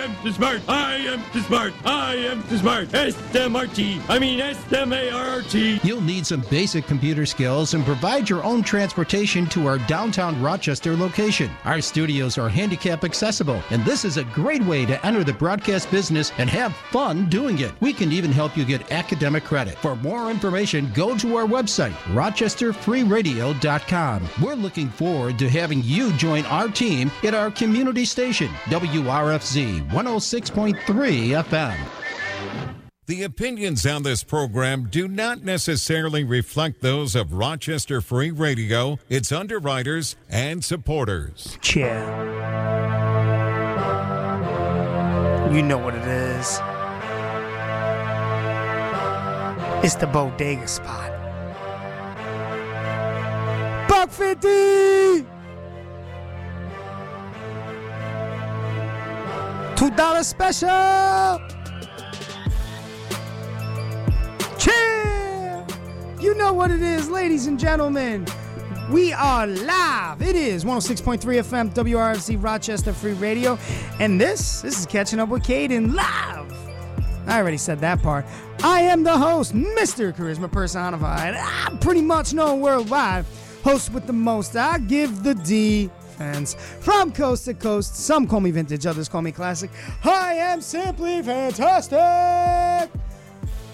am too smart. I am too smart. I am too smart. S-M-R-T. I mean S-M-A-R-T. You'll need some basic computer skills and provide your own transportation to our downtown Rochester location. Our studios are handicap accessible, and this is a great way to enter the broadcast business and have fun doing it. We can even help you get academic credit. For more information, go to our website, rochesterfreeradio.com. We're looking forward to having you join our team at our community station, WRFZ 106.3 FM. The opinions on this program do not necessarily reflect those of Rochester Free Radio, its underwriters, and supporters. Chair. You know what it is. It's the bodega spot. Buck 50! $2 special! Cheer! You know what it is, ladies and gentlemen. We are live. It is 106.3 FM WRFZ Rochester Free Radio. And this, this is Catching Up with Caden live. I already said that part. I am the host, Mr. Charisma Personified. I'm pretty much known worldwide. Host with the most. I give the defense. From coast to coast. Some call me vintage, others call me classic. I am simply fantastic.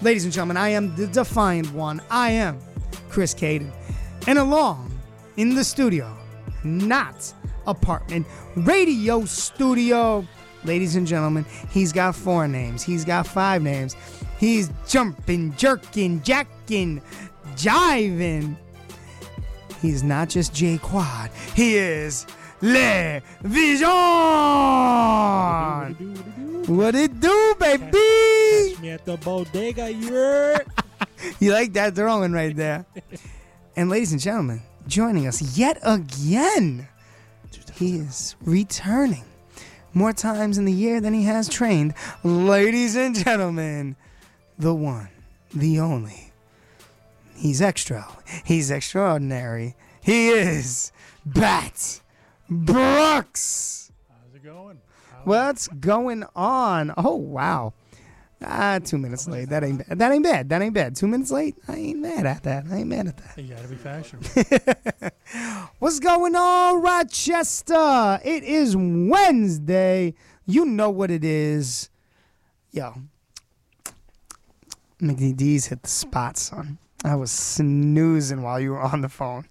Ladies and gentlemen, I am the defiant one. I am Chris Caden. And along in the studio, not apartment, radio studio. Ladies and gentlemen, he's got four names. He's got five names. He's jumping, jerking, jacking, jiving. He's not just J Quad. He is Le Vision. What it do, baby? Catch Me at the bodega, you? You like that throwing right there. and ladies and gentlemen, joining us yet again, he is returning more times in the year than he has trained. Ladies and gentlemen, the one, the only. He's extra. He's extraordinary. He is Bat Brooks. How's it going? What's going on? Oh wow. Ah, two minutes late. That ain't bad. That ain't bad. That ain't bad. Two minutes late. I ain't mad at that. I ain't mad at that. You gotta be fashionable. What's going on, Rochester? It is Wednesday. You know what it is. Yo, Mickey D's hit the spot, son. I was snoozing while you were on the phone.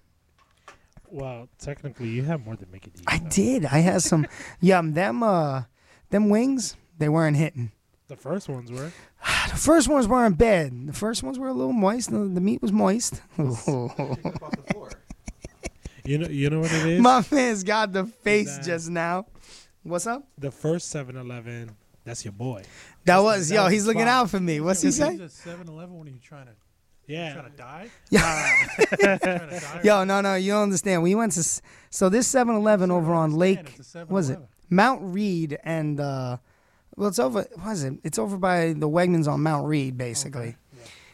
Well, technically, you have more than Mickey D. I did. I had some. yeah, them. Uh, them wings. They weren't hitting. The first ones were. The first ones weren't bad. The first ones were a little moist. The, the meat was moist. You know, you know what it is. My man's got the face That- just now. What's up? the first 7-Eleven. That's your boy. That was that yo. was He's the looking out for me. What's he say? He's at 7-Eleven when are you trying to, Yeah. trying to die? Yeah. trying to die? Yo, no, no, you don't understand. We went to so this 7-Eleven over on Lake. Was it Mount Read and uh, well, it's over. What is it? It's over by the Wegmans on Mount Read, basically.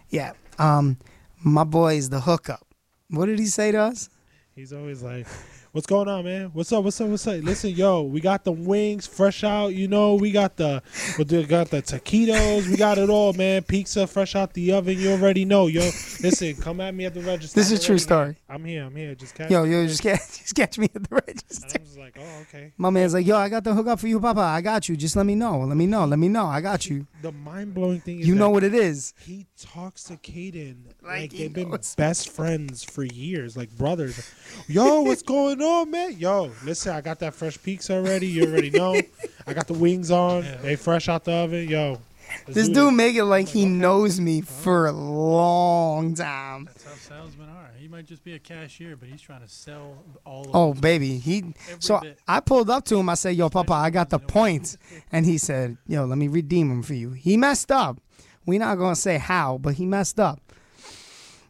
Yeah. Um, my boy is the hookup. What did he say to us? He's always like, "What's going on, man? What's up? What's up? What's up? Listen, yo, we got the wings fresh out. You know, we got the, we got the taquitos. We got it all, man. Pizza fresh out the oven. You already know, yo. Listen, come at me at the register. This is a true story. I'm here. I'm here. Just catch. Yo, me. yo, just catch, just catch me at the And register. I'm just like, oh, okay. My man's like, yo, I got the hookup for you, Papa. I got you. Just let me know. Let me know. Let me know. I got you. The mind blowing thing is You know what it is. he talks to Caden Like like, they've been knows. best friends for years, like brothers. Yo, what's going on, man? Yo, listen, I got that fresh peaks already. You already know. I got the wings on. They fresh out the oven. Yo, This do dude make it like he knows me for a long time. That's how salesmen are. He might just be a cashier, but he's trying to sell all of Oh, it. baby. He Every so bit. I pulled up to him. I said, "Yo, Papa, I got the points," and he said, "Yo, let me redeem them for you." He messed up. We not gonna say how, but he messed up.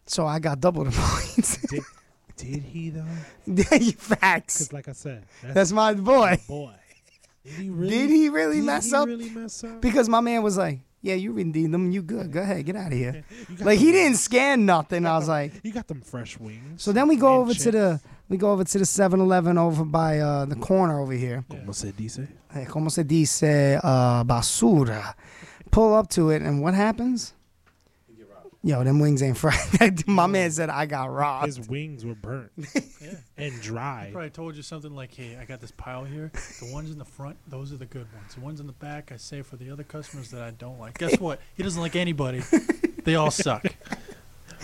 So I got double the points. Did, did he though? Facts. Because like I said, that's, That's my boy. boy. Did he really? Did he really did mess he up? Really mess up? Because my man was like, "Yeah, you redeemed them. You good. Go ahead, get out of here." Like he didn't scan nothing. I was like, You got them fresh wings. so then we go over to the we go over to the 7-Eleven over by uh, the corner over here. Como se dice? Eh, como se dice, uh, basura. Pull up to it, and what happens? Yo, them wings ain't fried. My man said I got robbed. His wings were burnt Yeah. and I dry. probably told you something like, "Hey, I got this pile here. The ones in the front, those are the good ones. The ones in the back, I save for the other customers that I don't like." Guess what? He doesn't like anybody. They all suck.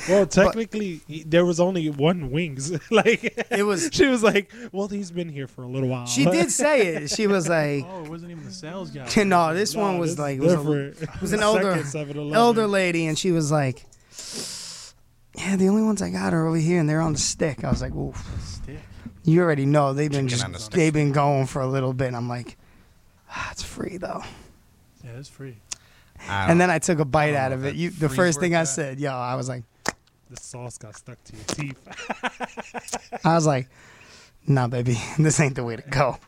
Well, technically, he- there was only one wings. like It was. she was like, "Well, he's been here for a little while." She did say it. She was like, Oh, it wasn't even the sales guy. no, this No, one was like, it was, a, was an elder, 7-Eleven. elder lady, and she was like, yeah, the only ones I got are over here, and they're on the stick. I was like, oof. Stick. You already know they've been just, the they've been going for a little bit. And I'm like, ah, it's free though. Yeah, it's free. And then I took a bite out of it. You, the first thing I that. said, yo, I was like, The sauce got stuck to your teeth. I was like, nah, baby, this ain't the way to go.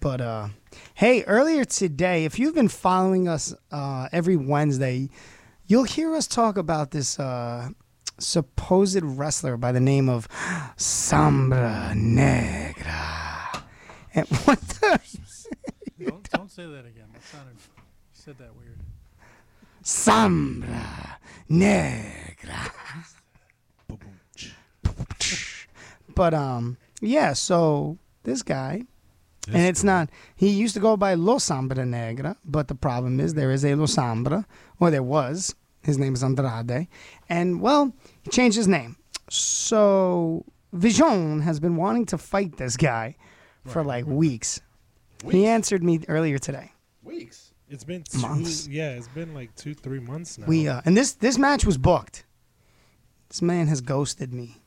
But uh, hey, earlier today, if you've been following us uh, every Wednesday, you'll hear us talk about this uh, supposed wrestler by the name of Sombra Negra. And what the Don't, don't say that again. That sounded. You said that weird. Sombra Negra. But um, yeah. So this guy, and it's not. He used to go by Lo Sombra Negra, but the problem is there is a Lo Sombra, or there was. His name is Andrade, and well, he changed his name. So Vision has been wanting to fight this guy for like weeks. He answered me earlier today. weeks. It's been two, Months. Yeah, it's been like two, three months now. We uh, and this this match was booked. This man has ghosted me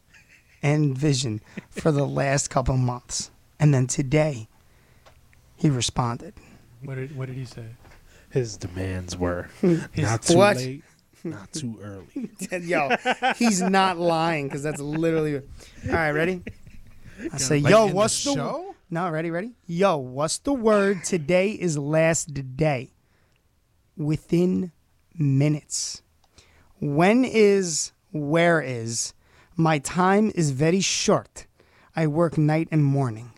and Vision for the last couple months, and then today he responded. What did What did he say? His demands were not too What? late, not too early. Yo, he's not lying because that's literally. All right, ready? I say, Like yo, in the what's the, show? no? Ready, ready? Yo, what's the word? Today is last day. Within minutes. When is where is? My time is very short. I work night and morning.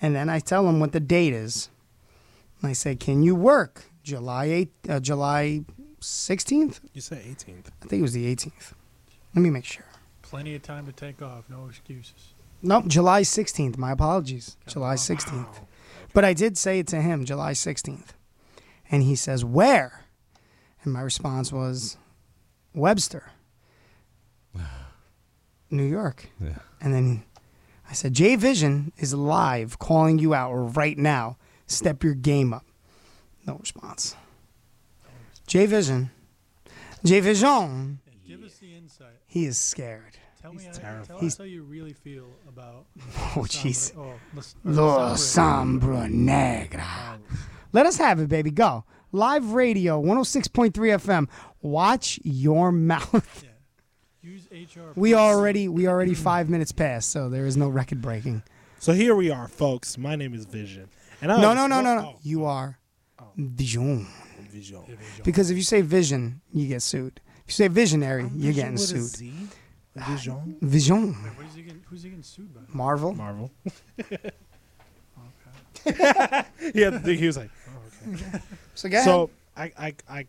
And then I tell him what the date is. And I say, can you work July 8th, uh, July 16th? You said 18th. I think it was the 18th. Let me make sure. Plenty of time to take off. No excuses. Nope, July 16th. My apologies. July 16th. But I did say it to him, July 16th. And he says, Where? And my response was, Webster, New York. Yeah. And then I said, J Vision is live calling you out right now. Step your game up. No response. J Vision, J Vision, give us the insight. he is scared. Tell me. He's How, terrified. tell He's- us how you really feel about. Oh, jeez. Oh, Lo Sombra Negra. Let us have it, baby. Go. Live radio, 106.3 FM. Watch your mouth. yeah. Use HR. We already we already five minutes past, so there is no record breaking. So here we are, folks. My name is Vision. And I No, was- no, no, no, no. oh, You are oh. vision. Vision. Because if you say vision, you get sued. If you say visionary, you're getting with sued. Z? Vision. Ah, vision. What is he getting, who's he getting sued by? Marvel. Marvel. Okay. yeah, he was like, oh, okay. So go So I, I, I,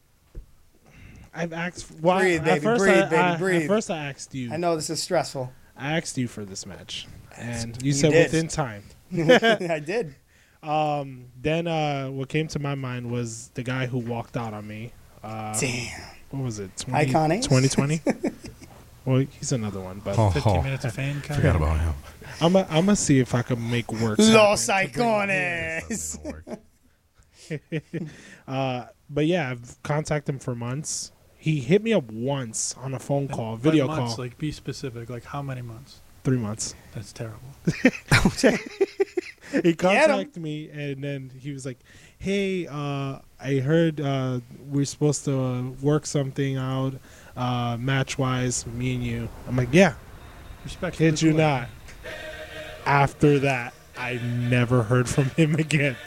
I've asked. Well, Breathe, at baby, first breathe, I, baby, I- breathe. At first, I asked you. I know this is stressful. I asked you for this match, and you You said did. within time. I did. Um, then uh, what came to my mind was the guy who walked out on me. Uh, Damn. What was it? Icon Ace? 2020. well, he's another one, but Oh, 15 oh. minutes of fan kind Forgot about him. I'm gonna I'm see if I can make work. Los happen. Icones. Uh, but yeah, I've contacted him for months. He hit me up once on a phone call, By video months, call, Like, be specific. Like, how many months? three months. That's terrible. he contacted me and then he was like hey uh i heard uh we're supposed to uh, work something out uh match wise me and you i'm like yeah Respect. kid you not after that i never heard from him again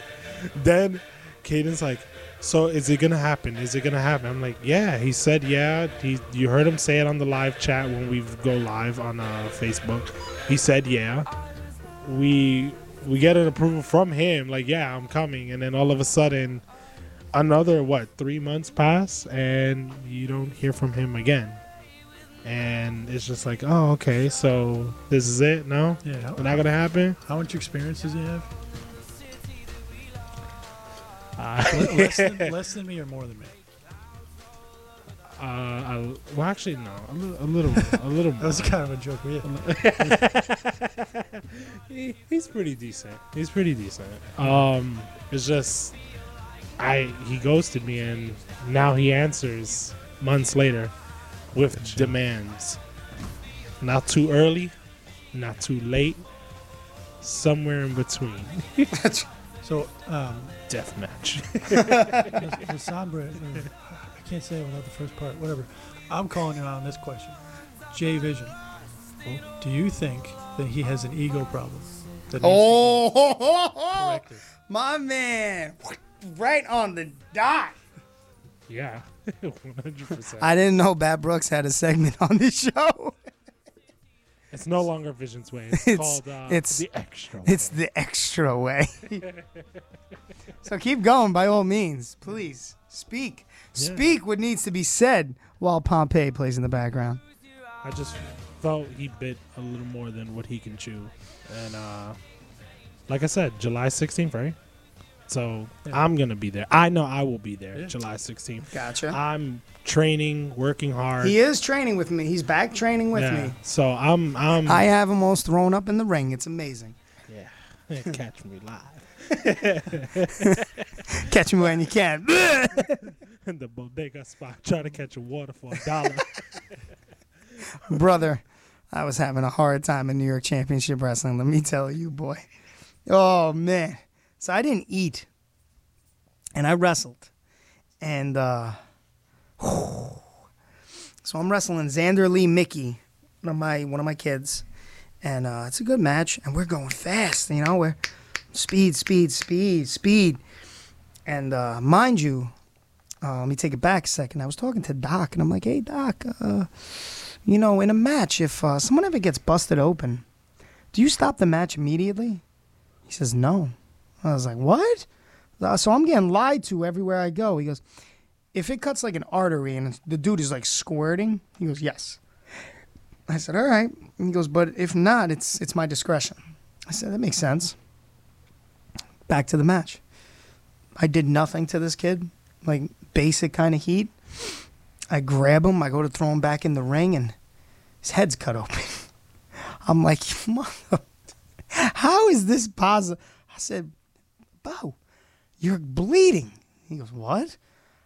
then Caden's like, so is it gonna happen? Is it gonna happen? I'm like, yeah. He said, yeah. He, you heard him say it on the live chat when we go live on uh, Facebook. He said, yeah. We we get an approval from him, like, yeah, I'm coming. And then all of a sudden, another what three months pass, and you don't hear from him again. And it's just like, oh, okay, so this is it? No, Yeah. How, it's not gonna happen. how much experience does he have? Uh, less, than, less than me or more than me? Uh, I, well, actually, no, a little, a little, a little. That was kind of a joke. He, he's pretty decent. He's pretty decent. Um, it's just, I he ghosted me, and now he answers months later with demands. Not too early, not too late, somewhere in between. So, um, Death match. the, the Sombra, or, I can't say it without the first part. Whatever. I'm calling you on this question. Jay Vision. Do you think that he has an ego problem? That needs to Oh, be my man, right on the dot. yeah, one hundred percent. I didn't know Bat Brooks had a segment on this show. It's no longer Vision's way. It's, It's- called uh, it's- the extra. Way. It's the extra way. so keep going by all means. Please speak. Yeah. Speak what needs to be said while Pompeii plays in the background. I just felt he bit a little more than what he can chew, and uh, like I said, July 16th, right? So Yeah. I'm gonna be there. I know I will be there, Yeah. July 16th. Gotcha. I'm training, working hard. He is training with me. He's back training with Yeah. me. So I'm I'm I have him all thrown up in the ring. It's amazing. yeah. Catch me live Catch me when you can. in the bodega spot, trying to catch a water for a dollar. Brother, I was having a hard time in New York Championship Wrestling. Let me tell you, boy. Oh, man. So I didn't eat. And I wrestled. And uh so I'm wrestling Xander Lee Mickey, one of my one of my kids. And uh it's a good match and we're going fast, you know, we're speed, speed, speed, speed. And uh mind you, uh, let me take it back a second. I was talking to Doc and I'm like, hey Doc, uh you know, in a match, if uh, someone ever gets busted open, do you stop the match immediately? He says, no. I was like, what? So I'm getting lied to everywhere I go. He goes, if it cuts like an artery and the dude is like squirting, he goes, yes. I said, all right. He goes, but if not, it's it's my discretion. I said, that makes sense. Back to the match. I did nothing to this kid, like basic kind of heat. I grab him, I go to throw him back in the ring, and his head's cut open. I'm like, how is this possible? I said, Bo, you're bleeding. He goes, what?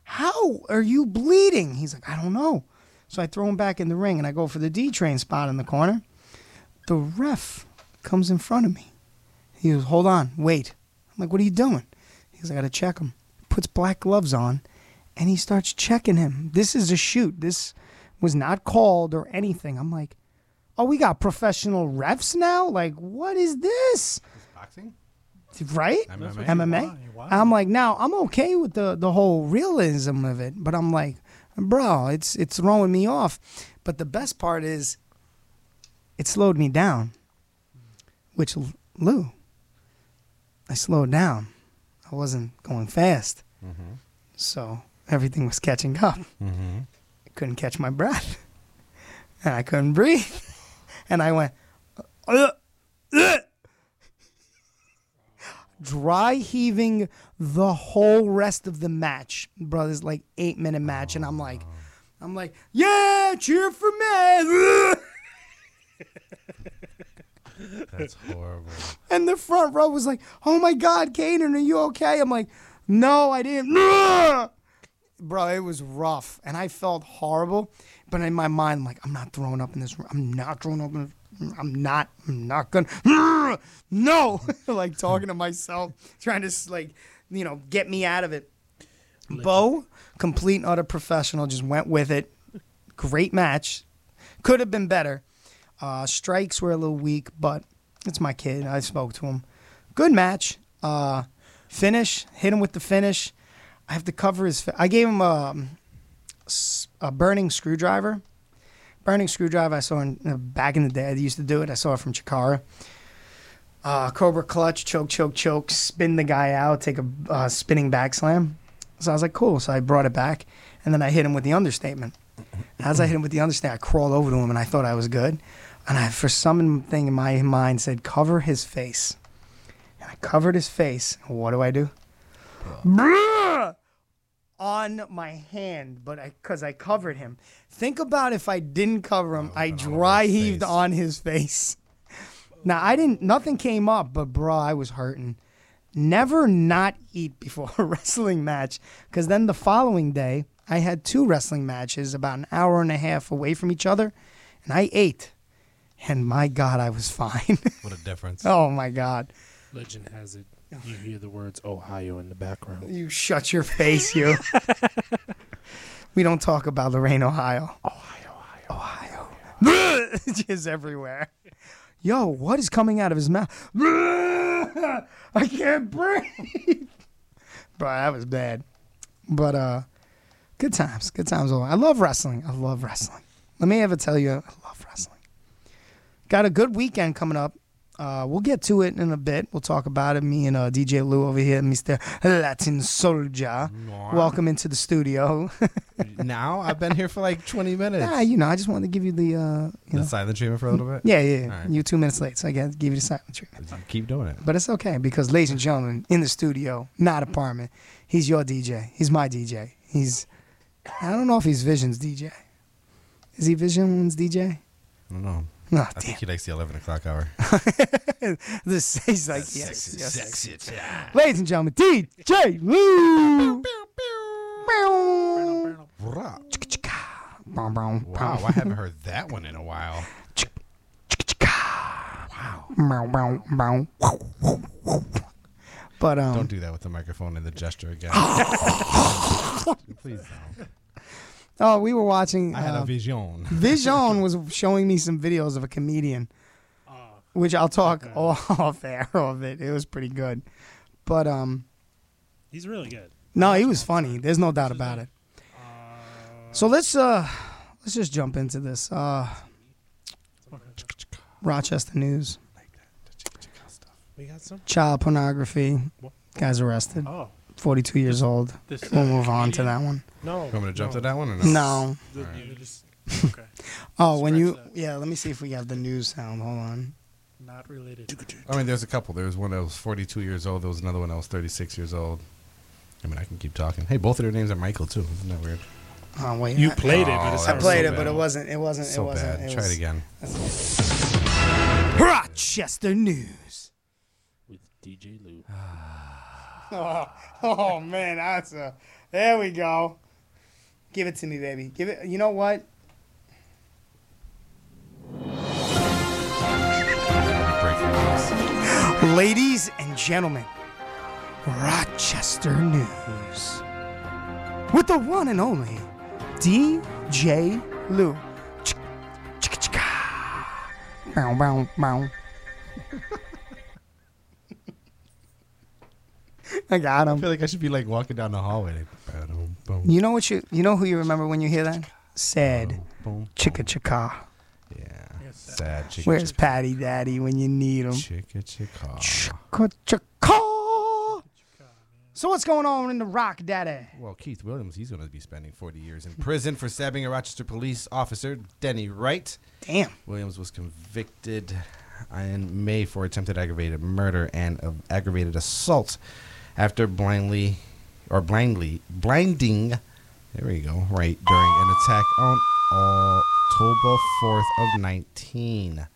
How are you bleeding? He's like, I don't know. So I throw him back in the ring, and I go for the D train spot in the corner. The ref comes in front of me. He goes, hold on, wait. I'm like, what are you doing? He goes, I got to check him. Puts black gloves on, and he starts checking him. This is a shoot. This was not called or anything. I'm like, oh, we got professional refs now? Like, what is this? Is Boxing? Right? MMA? MMA. Wow, wow. I'm like, now I'm okay with the the whole realism of it, but I'm like, bro, it's it's throwing me off. But the best part is, it slowed me down. Which Lou, I slowed down. I wasn't going fast, mm-hmm. so everything was catching up. Mm-hmm. I couldn't catch my breath, and I couldn't breathe, and I went. "Ugh, ugh." Dry heaving the whole rest of the match, brothers. Like eight minute match, and I'm oh. like, I'm like, yeah, cheer for me. That's horrible. And the front row was like, oh my god, Kanan, are you okay? I'm like, no, I didn't. Bro, it was rough, and I felt horrible. But in my mind, I'm like, I'm not throwing up in this. Room. I'm not throwing up. In this. I'm not. I'm not gonna. No, like talking to myself, trying to like, you know, get me out of it. Bo, complete and utter professional, just went with it. Great match. Could have been better. Uh, strikes were a little weak, but it's my kid. I spoke to him. Good match. Uh, Finish, hit him with the finish. I have to cover his. Fa- I gave him a, a burning screwdriver. Burning screwdriver. I saw in, uh, back in the day. I used to do it. I saw it from Chikara. Uh, Cobra clutch, choke, choke, choke, spin the guy out, take a uh, spinning back slam. So I was like, cool. So I brought it back, and then I hit him with the understatement. As I hit him with the understatement, I crawled over to him, and I thought I was good. And I, for some thing in my mind, said, cover his face. And I covered his face. What do I do? On my hand, but I because I covered him. Think about if I didn't cover him, oh, I dry heaved on his face. Now I didn't. Nothing came up, but bro, I was hurting. Never not eat before a wrestling match, because then the following day I had two wrestling matches about an hour and a half away from each other, and I ate, and my God, I was fine. What a difference. oh my God, Legend has it. You hear the words Ohio in the background. you shut your face, you. we don't talk about Lorain, Ohio. Ohio, Ohio, Ohio. Jizz everywhere. Yo, what is coming out of his mouth? I can't breathe. Bro, that was bad. But uh good times. Good times all. I love wrestling. I love wrestling. Let me ever tell you, I love wrestling. Got a good weekend coming up. Uh, we'll get to it in a bit. We'll talk about it. Me and uh, DJ Lou over here, Mr. Latin Soldier. Welcome into the studio. now I've been here for like 20 minutes. ah, you know, I just wanted to give you the, uh, you The know, silent treatment for a little bit. yeah, yeah. yeah. Right. You two minutes late, so I got to give you the silent treatment. Keep doing it. But it's okay because, ladies and gentlemen, in the studio, not apartment, he's your DJ. He's my DJ. He's, I don't know if he's Vision's DJ. Is he Vision's DJ? I don't know. No, I think he likes the 11 o'clock hour. This he's like yes, sexy, yes. sexy time. Ladies and gentlemen, DJ Lou. Wow. I haven't heard that one in a while. Bow. But um, Don't do that with the microphone and the gesture again. Please don't. Oh, we were watching. I had uh, a vision. Vision was showing me some videos of a comedian, which I'll talk off air of it. It was pretty good, but um, He's really good. no, he was funny. There's no doubt about it. So let's uh, let's just jump into this. Uh, Rochester news: We got child pornography. Guys arrested. Oh 42 years old. This We'll move on to that one. no. Want me to jump no. to that one or no? No. The- Alright. you just- okay. Oh, when you that. yeah. Let me see if we have the news sound. Hold on. Not related. I mean, there's a couple. There was one that was 42 years old. There was another one that was 36 years old. I mean, I can keep talking. Hey, both of their names are Michael too. Isn't that weird? Oh wait. You I- played it, Oh, but it's I played so it, but it wasn't. It wasn't. So it wasn't. bad. It Try was, it again. Rochester news. with DJ Lou. Ah. Oh, oh man, that's a. There we go. Give it to me, baby. Give it. You know what? Ladies and gentlemen, Rochester News. With the one and only DJ Lou. Bow, bow, bow. I got I him. feel like I should be like walking down the hallway. Like, ba-dum, boom, You know what you you know who you remember when you hear that? Sad. boom, Chicka chicka. Yeah. Sad chicka Where's Patty Daddy when you need him? chicka chicka. Chicka chicka. So what's going on in the rock, Daddy? Well, Keith Williams, he's going to be spending 40 years in prison for stabbing a Rochester police officer, Denny Wright. Damn. Williams was convicted in May for attempted aggravated murder and of aggravated assault after blindly or blindly blinding there we go right during an attack on October 4th of 19.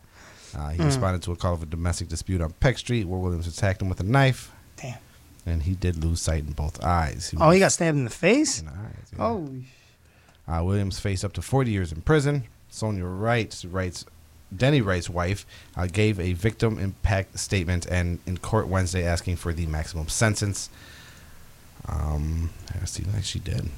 Uh, he responded to a call of a domestic dispute on Peck Street where Williams attacked him with a knife Damn. and he did lose sight in both eyes. Oh, he got stabbed in the face? in the eyes. yeah. Oh, Uh, Williams faced up to 40 years in prison. Sonia Wright, Wright's, Denny Wright's wife, uh, gave a victim impact statement and in court Wednesday asking for the maximum sentence. Um, I see, like she did.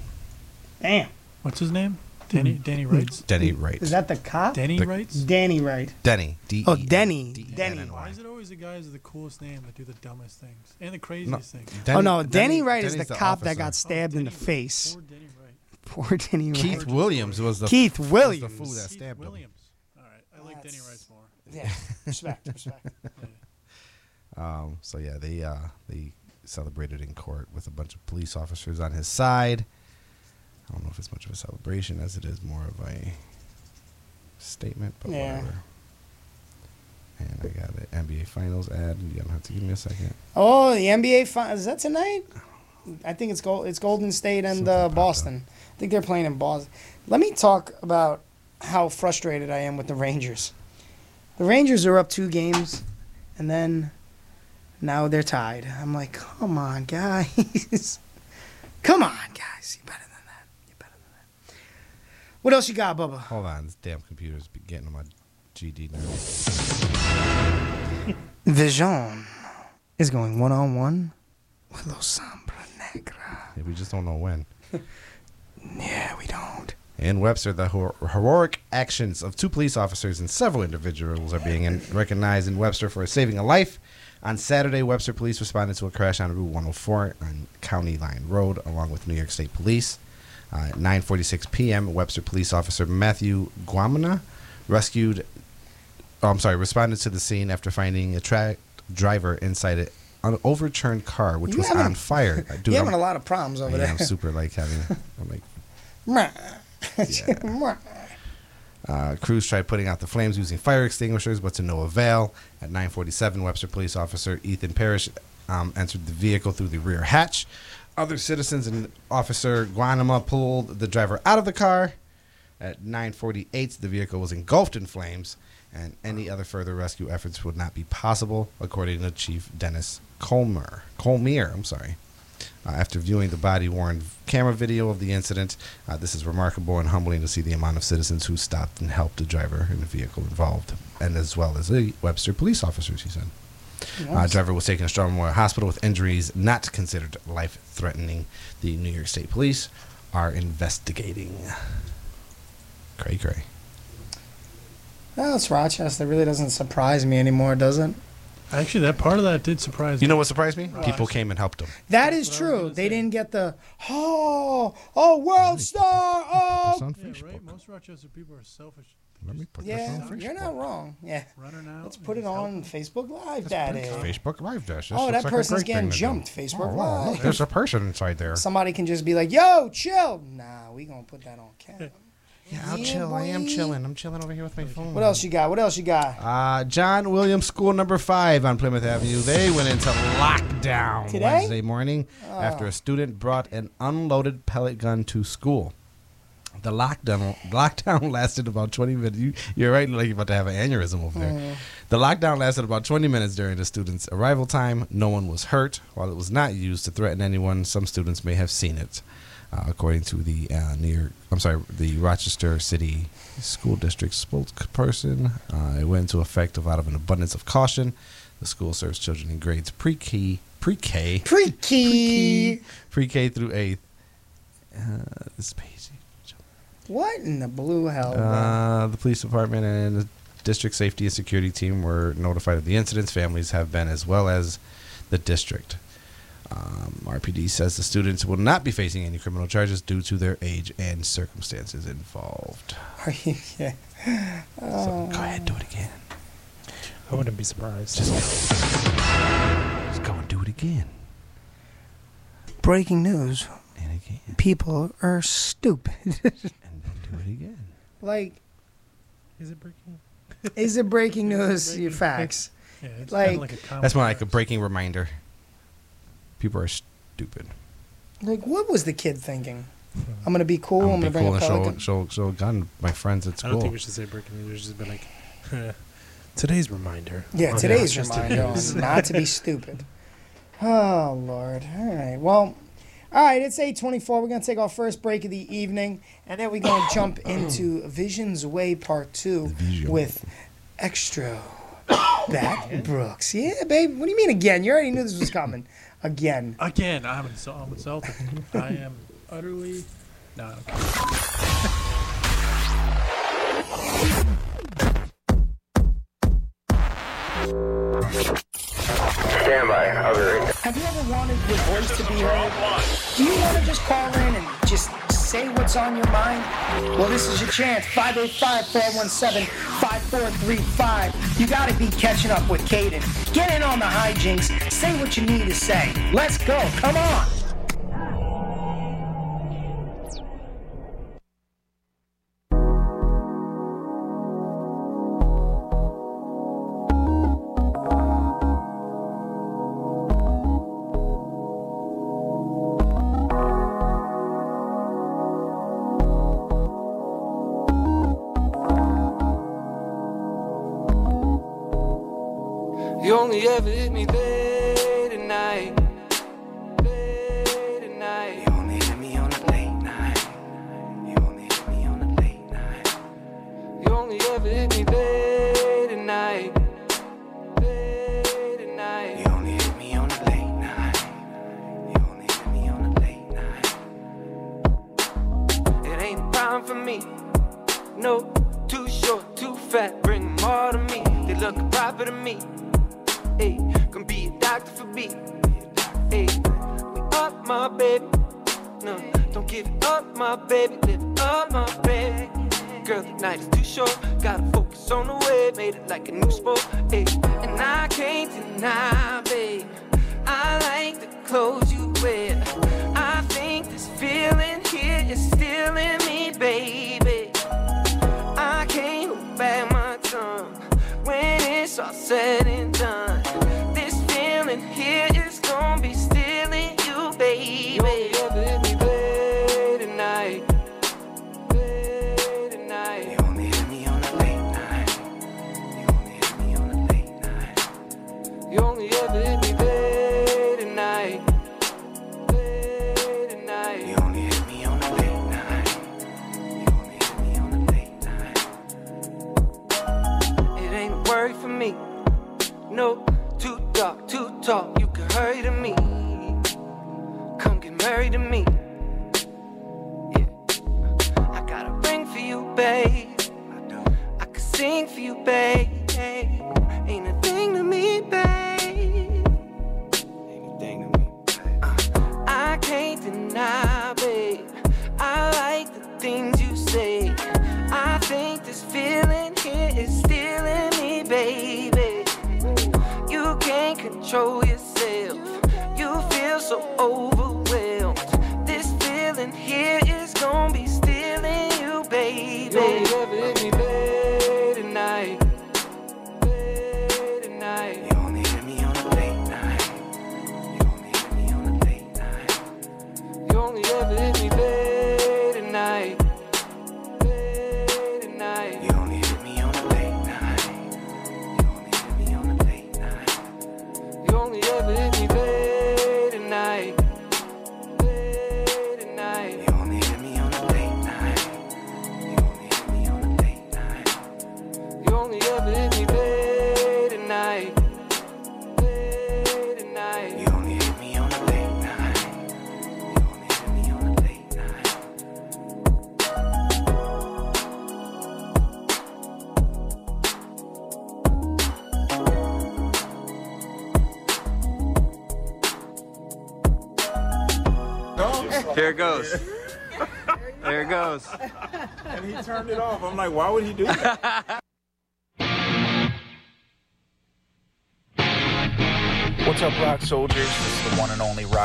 damn. What's his name? Danny, Danny writes. Denny Wright. Is that the cop? Danny The- writes. Danny Wright. Denny? D. Oh, Denny. Denny. Why is it always the guys with the coolest name that do the dumbest things and the craziest things? oh no, Denny, Wright is the Denny's cop that got stabbed in the face. Poor Denny Wright. Poor Danny Wright. Keith Williams was the Keith was Williams. the fool that Keith stabbed him. Williams. All right, I like Danny That's- Wright more. Yeah, respect, respect. Um, so yeah, they uh, they celebrated in court with a bunch of police officers on his side. I don't know if it's much of a celebration as it is more of a statement, but Yeah. whatever. And I got an NBA Finals ad. You don't have to give me a second. Oh, the NBA finals. Is that tonight? I think it's Gold, it's Golden State and Something uh, popped Boston. I think they're playing in Boston. Let me talk about how frustrated I am with the Rangers. The Rangers are up two games, and then now they're tied. I'm like, come on, guys. come on, guys. You're better than that. You're better than that. What else you got, Bubba? Hold on, this damn computer's getting on my GD now. Vision is going one on one with Los Sombra Negra. Yeah, we just don't know when. Yeah, we don't. In Webster, the hor- heroic actions of two police officers and several individuals are being in- recognized in Webster for saving a life. On Saturday, Webster police responded to a crash on Route 104 on County Line Road, along with New York State Police. Uh, at 9:46 p.m., Webster police officer Matthew Guamana rescued. Oh, I'm sorry, responded to the scene after finding a tra- driver inside a- an overturned car, which You was having- on fire. Dude, You're having I'm, a lot of problems over yeah, there. I'm super like having. I'm like Uh, crews tried putting out the flames using fire extinguishers, but to no avail. At 9:47, Webster police officer Ethan Parrish um, entered the vehicle through the rear hatch. Other citizens and Officer Guanama pulled the driver out of the car. At 9:48, the vehicle was engulfed in flames, and any other further rescue efforts would not be possible, according to Chief Dennis Colmer. Kohlmeier, I'm sorry. Uh, after viewing the body-worn camera video of the incident, uh, this is remarkable and humbling to see the amount of citizens who stopped and helped the driver and the vehicle involved, and as well as the Webster police officers. He said. Uh, driver was taken to Strong Memorial Hospital with injuries not considered life-threatening. The New York State Police are investigating. Cray cray. Well, it's Rochester. It really doesn't surprise me anymore, does it? Actually, that part of that did surprise me. You know what surprised me? People came and helped them. That is what true. They say. didn't get the oh oh world star That's oh on Yeah, Facebook. right. Most Rochester people are selfish. Let me put this yeah. on You're not wrong. Yeah, Runner now. let's put it on Facebook Live, Daddy. Facebook Live Dash. This Oh, looks that like a person's great thing getting to do. jumped. Facebook Oh, wow, look, Live. there's a person inside there. Somebody can just be like, "Yo, chill." Nah, we gonna put that on camera. Yeah, I'll Yeah, chill. I am chilling. I'm chilling over here with my phone. What else you got? What else you got? Uh, John Williams School number five on Plymouth Avenue. They went into lockdown Today? Wednesday morning after a student brought an unloaded pellet gun to school. The lockdown lockdown lasted about 20 minutes. You, you're right, like you're about to have an aneurysm over there. The lockdown lasted about 20 minutes during the student's arrival time. No one was hurt. While it was not used to threaten anyone, some students may have seen it. Uh, according to the uh, New York, I'm sorry, the Rochester City School District spokesperson, uh, it went into effect of out of an abundance of caution. The school serves children in grades pre-K, pre-K, Pre-key. pre-K through eighth. Uh, this page. What in the blue hell? Uh, the police department and the district safety and security team were notified of the incidents. Families have been, as well as the district. Um, RPD says the students will not be facing any criminal charges due to their age and circumstances involved. Are you? Yeah. So go ahead, do it again. I wouldn't be surprised. Just go and do it again Breaking news: and again People are stupid. and then do it again. like, Is it breaking? is it breaking news? Your facts. Yeah, it's Like- kinda like a That's more like a breaking reminder. People are stupid. Like, what was the kid thinking? Hmm. I'm gonna be cool. I'm, I'm gonna gonna be bring cool a and show, pelican. show, show a gun my friends at I school. don't think we should say breaking news. We just be like, today's reminder. Yeah, oh, today's Rochester reminder News. on not to be stupid. Oh Lord. All right. Well, all right. It's eight twenty-four. We're gonna take our first break of the evening, and then we're gonna jump into Visions Way Part Two with Extra Bat Brooks. Yeah, babe. What do you mean again? You already knew this was coming. Again. Again, I'm, insul- I'm insulted. I am utterly. No. okay. Stand by. I'll be right Have you ever wanted your voice to be heard? Do you want to just call in and just say what's on your mind? Well, this is your chance. 585-417-5435. You got to be catching up with Caden. Get in on the hijinks. Say what you need to say. Let's go. Come on. Baby. Live up, my baby. Girl, the night is too short. Gotta focus on the way. Made it like a new sport. Hey, and I can't deny, babe. I like the clothes you wear. I think this feeling here is still in me, baby. I can't hold back my tongue when it's all said and done. Sing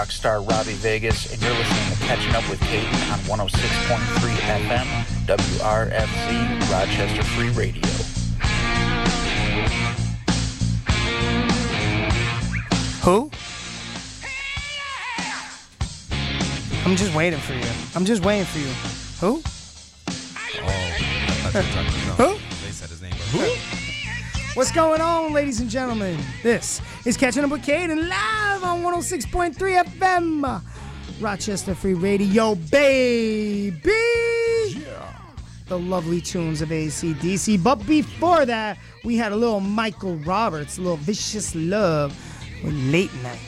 rock star Robbie Vegas, and you're listening to Catching Up with Caden on 106.3 FM, WRFZ, Rochester Free Radio. Who? I'm just waiting for you. I'm just waiting for you. Who? Oh, Who? They said his name. Who? What's going on, ladies and gentlemen? This is Catching Up with Caden live on 106.3 FM, Rochester Free Radio, baby. The lovely tunes of ACDC. But before that, we had a little Michael Roberts, a little Vicious Love with Late Night.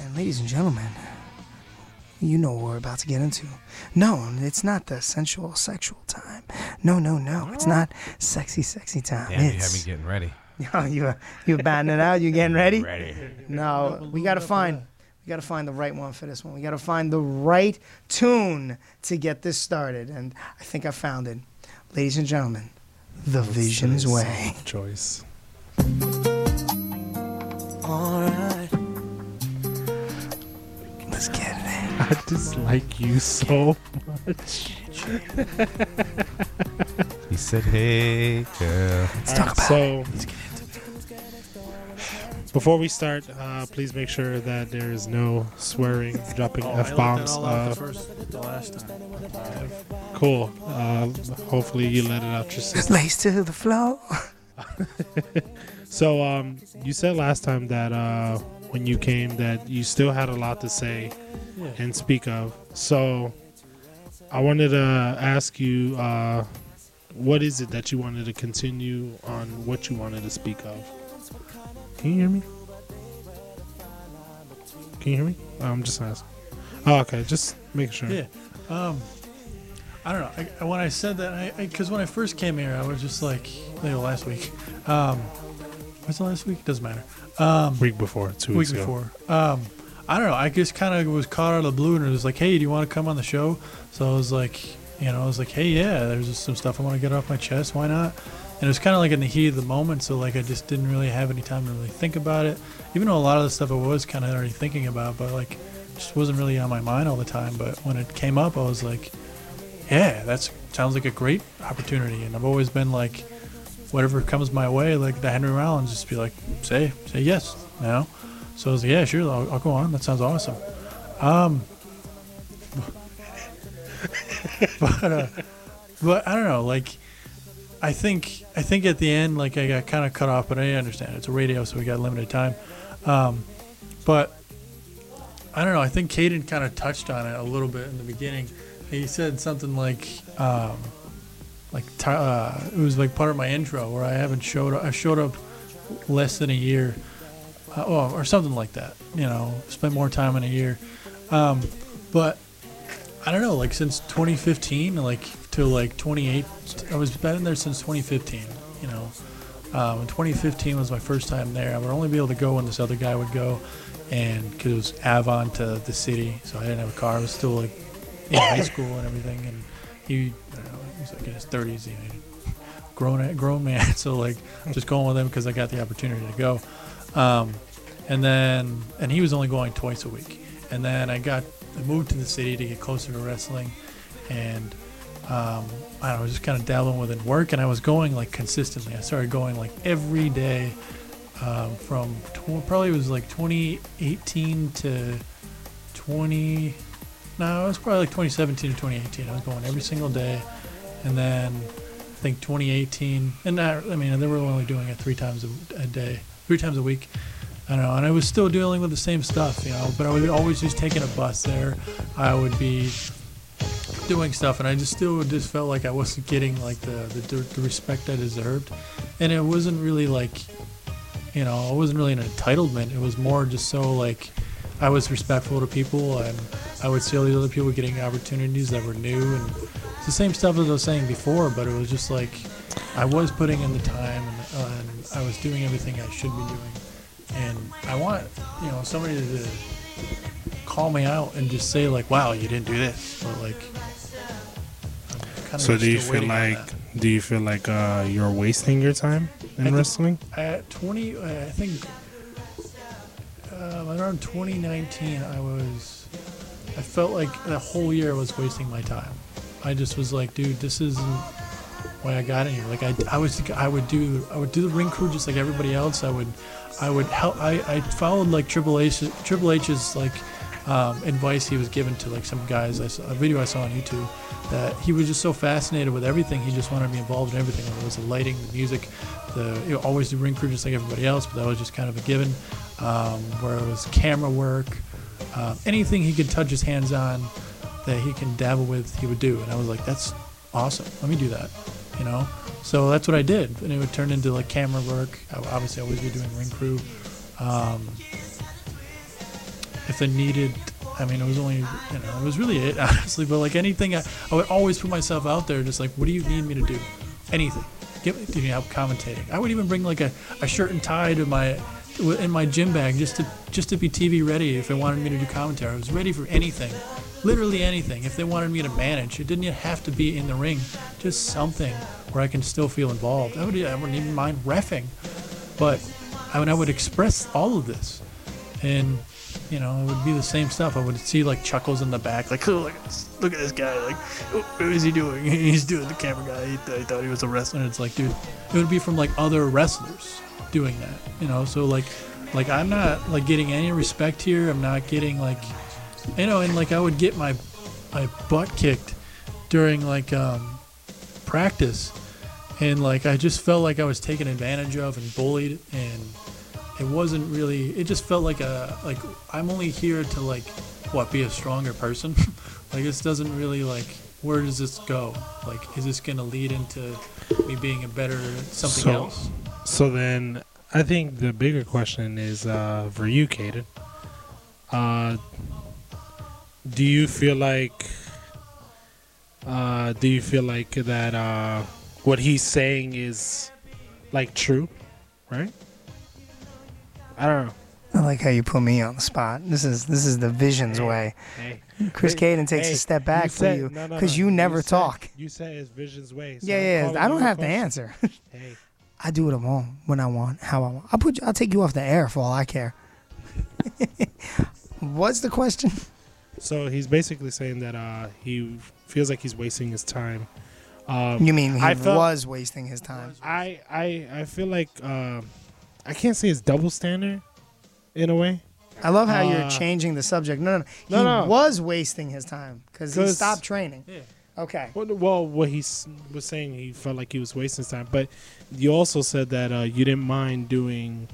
And ladies and gentlemen, you know what we're about to get into. No, it's not the sensual, sexual time. No, no, no. It's not sexy, sexy time. Damn, you had it's me getting ready. Oh, you you batting it out? You getting ready? Ready. No, we got to find we got to find the right one for this one. We got to find the right tune to get this started, and I think I found it, ladies and gentlemen. The Vision's Way. Choice. Alright. Let's get it in. I dislike you so much. He said, "Hey, girl." Let's talk about so, it. Before we start, uh, please make sure that there is no swearing, dropping Oh, f bombs. that Uh, the the last time. cool. Uh, hopefully, you let it out your system. Lace to the floor. So, um, you said last time that uh, when you came, that you still had a lot to say Yeah. and speak of. So, I wanted to ask you, uh, what is it that you wanted to continue on? What you wanted to speak of? Can you hear me? Can you hear me? I'm just asking. Oh, okay. Just making sure. Yeah. Um, I don't know. I, when I said that, I because when I first came here, I was just like, you know, last week. Um, was it last week? Doesn't matter. Um, Week before, two week weeks ago. before. Um, I don't know. I just kind of was caught out of the blue, and it was like, "Hey, do you want to come on the show?" So I was like, you know, I was like, "Hey, yeah, there's just some stuff I want to get off my chest. Why not?" And it was kind of like in the heat of the moment, so like I just didn't really have any time to really think about it. Even though a lot of the stuff I was kind of already thinking about, but like just wasn't really on my mind all the time. But when it came up, I was like, "Yeah, that sounds like a great opportunity." And I've always been like, whatever comes my way, like the Henry Rollins, just be like, say, say yes, you know. So I was like, yeah, sure, I'll, I'll go on. That sounds awesome. Um, but uh, but I don't know, like. I think I think at the end, like I got kind of cut off, but I understand it's a radio, so we got limited time. Um, but I don't know. I think Caden kind of touched on it a little bit in the beginning. He said something like, um, like uh, it was like part of my intro where I haven't showed up. I showed up less than a year, uh, oh, or something like that. You know, spent more time in a year. Um, but I don't know, like since 2015, like to like 28, I was been there since 2015. You know, um, and 2015 was my first time there. I would only be able to go when this other guy would go, and because it was Avon to the city, so I didn't have a car. I was still like in high school and everything, and he, I don't know, he was like in his 30s, you know, grown grown man. So like just going with him because I got the opportunity to go. Um, and then and he was only going twice a week. And then I got I moved to the city to get closer to wrestling, and um, I know, just kind of dabbling with it work. And I was going like consistently. I started going like every day um, from tw- probably it was like 2018 to 20. No, it was probably like 2017 to 2018. I was going every single day, and then I think 2018, and I, I mean they were only doing it three times a, a day, three times a week. I don't know, and I was still dealing with the same stuff, you know. But I would always just taking a bus there. I would be doing stuff, and I just still just felt like I wasn't getting like the the, the respect I deserved, and it wasn't really like, you know, it wasn't really an entitlement. It was more just so like I was respectful to people, and I would see all these other people getting opportunities that were new, and it's the same stuff as I was saying before. But it was just like I was putting in the time, and, uh, and I was doing everything I should be doing, and I want you know somebody to call me out and just say like, "Wow, you didn't do this," or like. So do you feel like do you feel like uh, you're wasting your time in At the- wrestling? At 20, uh, I think um, around 2019, I was, I felt like the whole year was wasting my time. I just was like, dude, this isn't why I got in here. Like I, I was, I would do, I would do the ring crew just like everybody else. I would, I would help. I, I followed like Triple H, Triple H's like um, advice he was given to like some guys. I saw a video I saw on YouTube that he was just so fascinated with everything. He just wanted to be involved in everything. Whether it was the lighting, the music, the you know, always do ring crew just like everybody else, but that was just kind of a given. Um, where it was camera work, uh, anything he could touch his hands on that he can dabble with, he would do. And I was like, that's awesome. Let me do that. You know. So that's what I did, and it would turn into like camera work. I would obviously always be doing ring crew. Um, if I needed I mean, it was only, you know, it was really it, honestly. But like anything, I, I would always put myself out there, just like, what do you need me to do? Anything. Give me, you help commentating? I would even bring like a, a shirt and tie to my, in my gym bag just to just to be TV ready if they wanted me to do commentary. I was ready for anything, literally anything. If they wanted me to manage, it didn't have to be in the ring, just something where I can still feel involved. I would, I wouldn't even mind refing, but I mean, I would express all of this, and you know, it would be the same stuff. I would see like chuckles in the back, like, oh, look, at this, look at this guy, like, oh, what is he doing? He's doing the camera guy. He, th- he thought he was a wrestler. And it's like, dude, it would be from like other wrestlers doing that, you know. So like, like I'm not like getting any respect here. I'm not getting like, you know, and like I would get my my butt kicked during like um, practice, and like I just felt like I was taken advantage of and bullied and it wasn't really it just felt like a like i'm only here to like what be a stronger person? Like this doesn't really like where does this go? Like is this gonna lead into me being a better something so, else? So then, I think the bigger question is uh, for you, Caden. Uh, do you feel like? Uh, do you feel like that uh, what he's saying is like true, right? I don't know. I like how you put me on the spot. This is this is the vision's way. Hey, Chris Hey, Caden takes hey, a step back for said- you no, no, because no. you never said- talk. You say it's Vision's way. so yeah, yeah. I don't you have to answer. Hey, I do what I want when I want, how I want. I'll put you, I'll take you off the air for all I care. What's the question? So he's basically saying that uh, he feels like he's wasting his time. Um, You mean he I felt- was wasting his time? I I I feel like uh, I can't say it's double standard in a way. I love how you're Uh, changing the subject. No, no, no. He No, no. was wasting his time because he stopped training. Yeah. Okay. Well, well, what he was saying, he felt like he was wasting his time. But you also said that uh, you didn't mind doing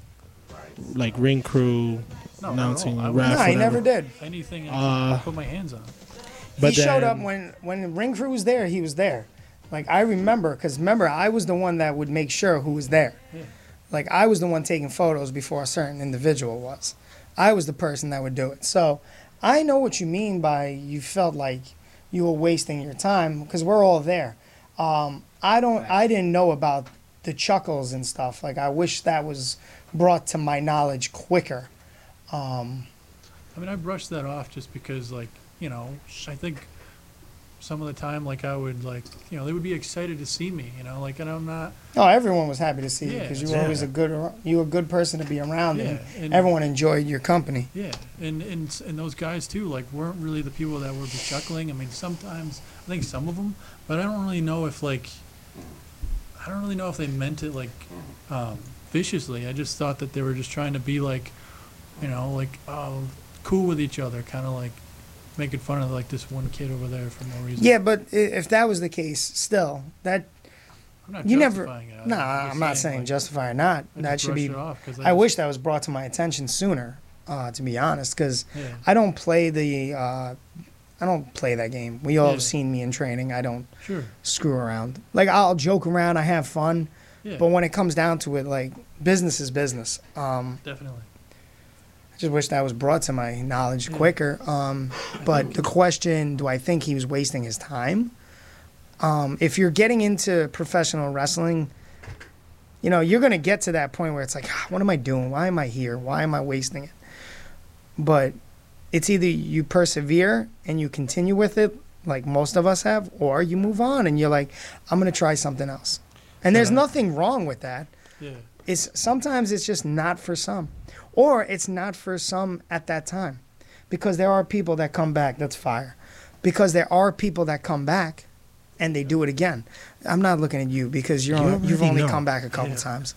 like ring crew No, not at announcing, all. I rap, No, he never did. anything I Uh, put my hands on But he showed up when when Ring Crew was there. He was there. Like I remember, because remember I was the one that would make sure who was there. Yeah. Like I was the one taking photos before a certain individual was. I was the person that would do it. So I know what you mean by you felt like you were wasting your time because we're all there. Um, I don't. I didn't know about the chuckles and stuff. Like I wish that was brought to my knowledge quicker. Um, I mean, I brushed that off just because, like, you know, I think some of the time, like, I would, like, you know, they would be excited to see me, you know, like, and I'm not, Oh, everyone was happy to see you Yeah, because you were yeah. always a good you were a good person to be around, Yeah, and, and- everyone enjoyed your company. yeah. And, and, and those guys, too, like, weren't really the people that would be chuckling. I mean, sometimes, I think some of them, but I don't really know if, like, I don't really know if they meant it, like, um, viciously. I just thought that they were just trying to be, like, you know, like, oh, cool with each other, kind of like making fun of, like, this one kid over there for no reason. Yeah, but i- if that was the case, still that I'm not you never. justifying it. No, I'm not saying like, justify or not. I That just should be. brushed it off 'cause I I wish that was brought to my attention sooner. Uh, to be honest, because Yeah. I don't play the. Uh, I don't play that game. We all Yeah. have seen me in training. I don't Sure. screw around. Like I'll joke around. I have fun. Yeah. But when it comes down to it, like business is business. Um, Definitely. I just wish that was brought to my knowledge quicker. Um, but the question, do I think he was wasting his time? Um, if you're getting into professional wrestling, you know, you're going to get to that point where it's like, "Ah, what am I doing? Why am I here? Why am I wasting it? But it's either you persevere and you continue with it, like most of us have, or you move on and you're like, I'm going to try something else. And there's Yeah. nothing wrong with that Yeah. it's sometimes it's just not for some or it's not for some at that time because there are people that come back that's fire because there are people that come back and they do it again i'm not looking at you because you're You on, you've only know. come back a couple Yeah. times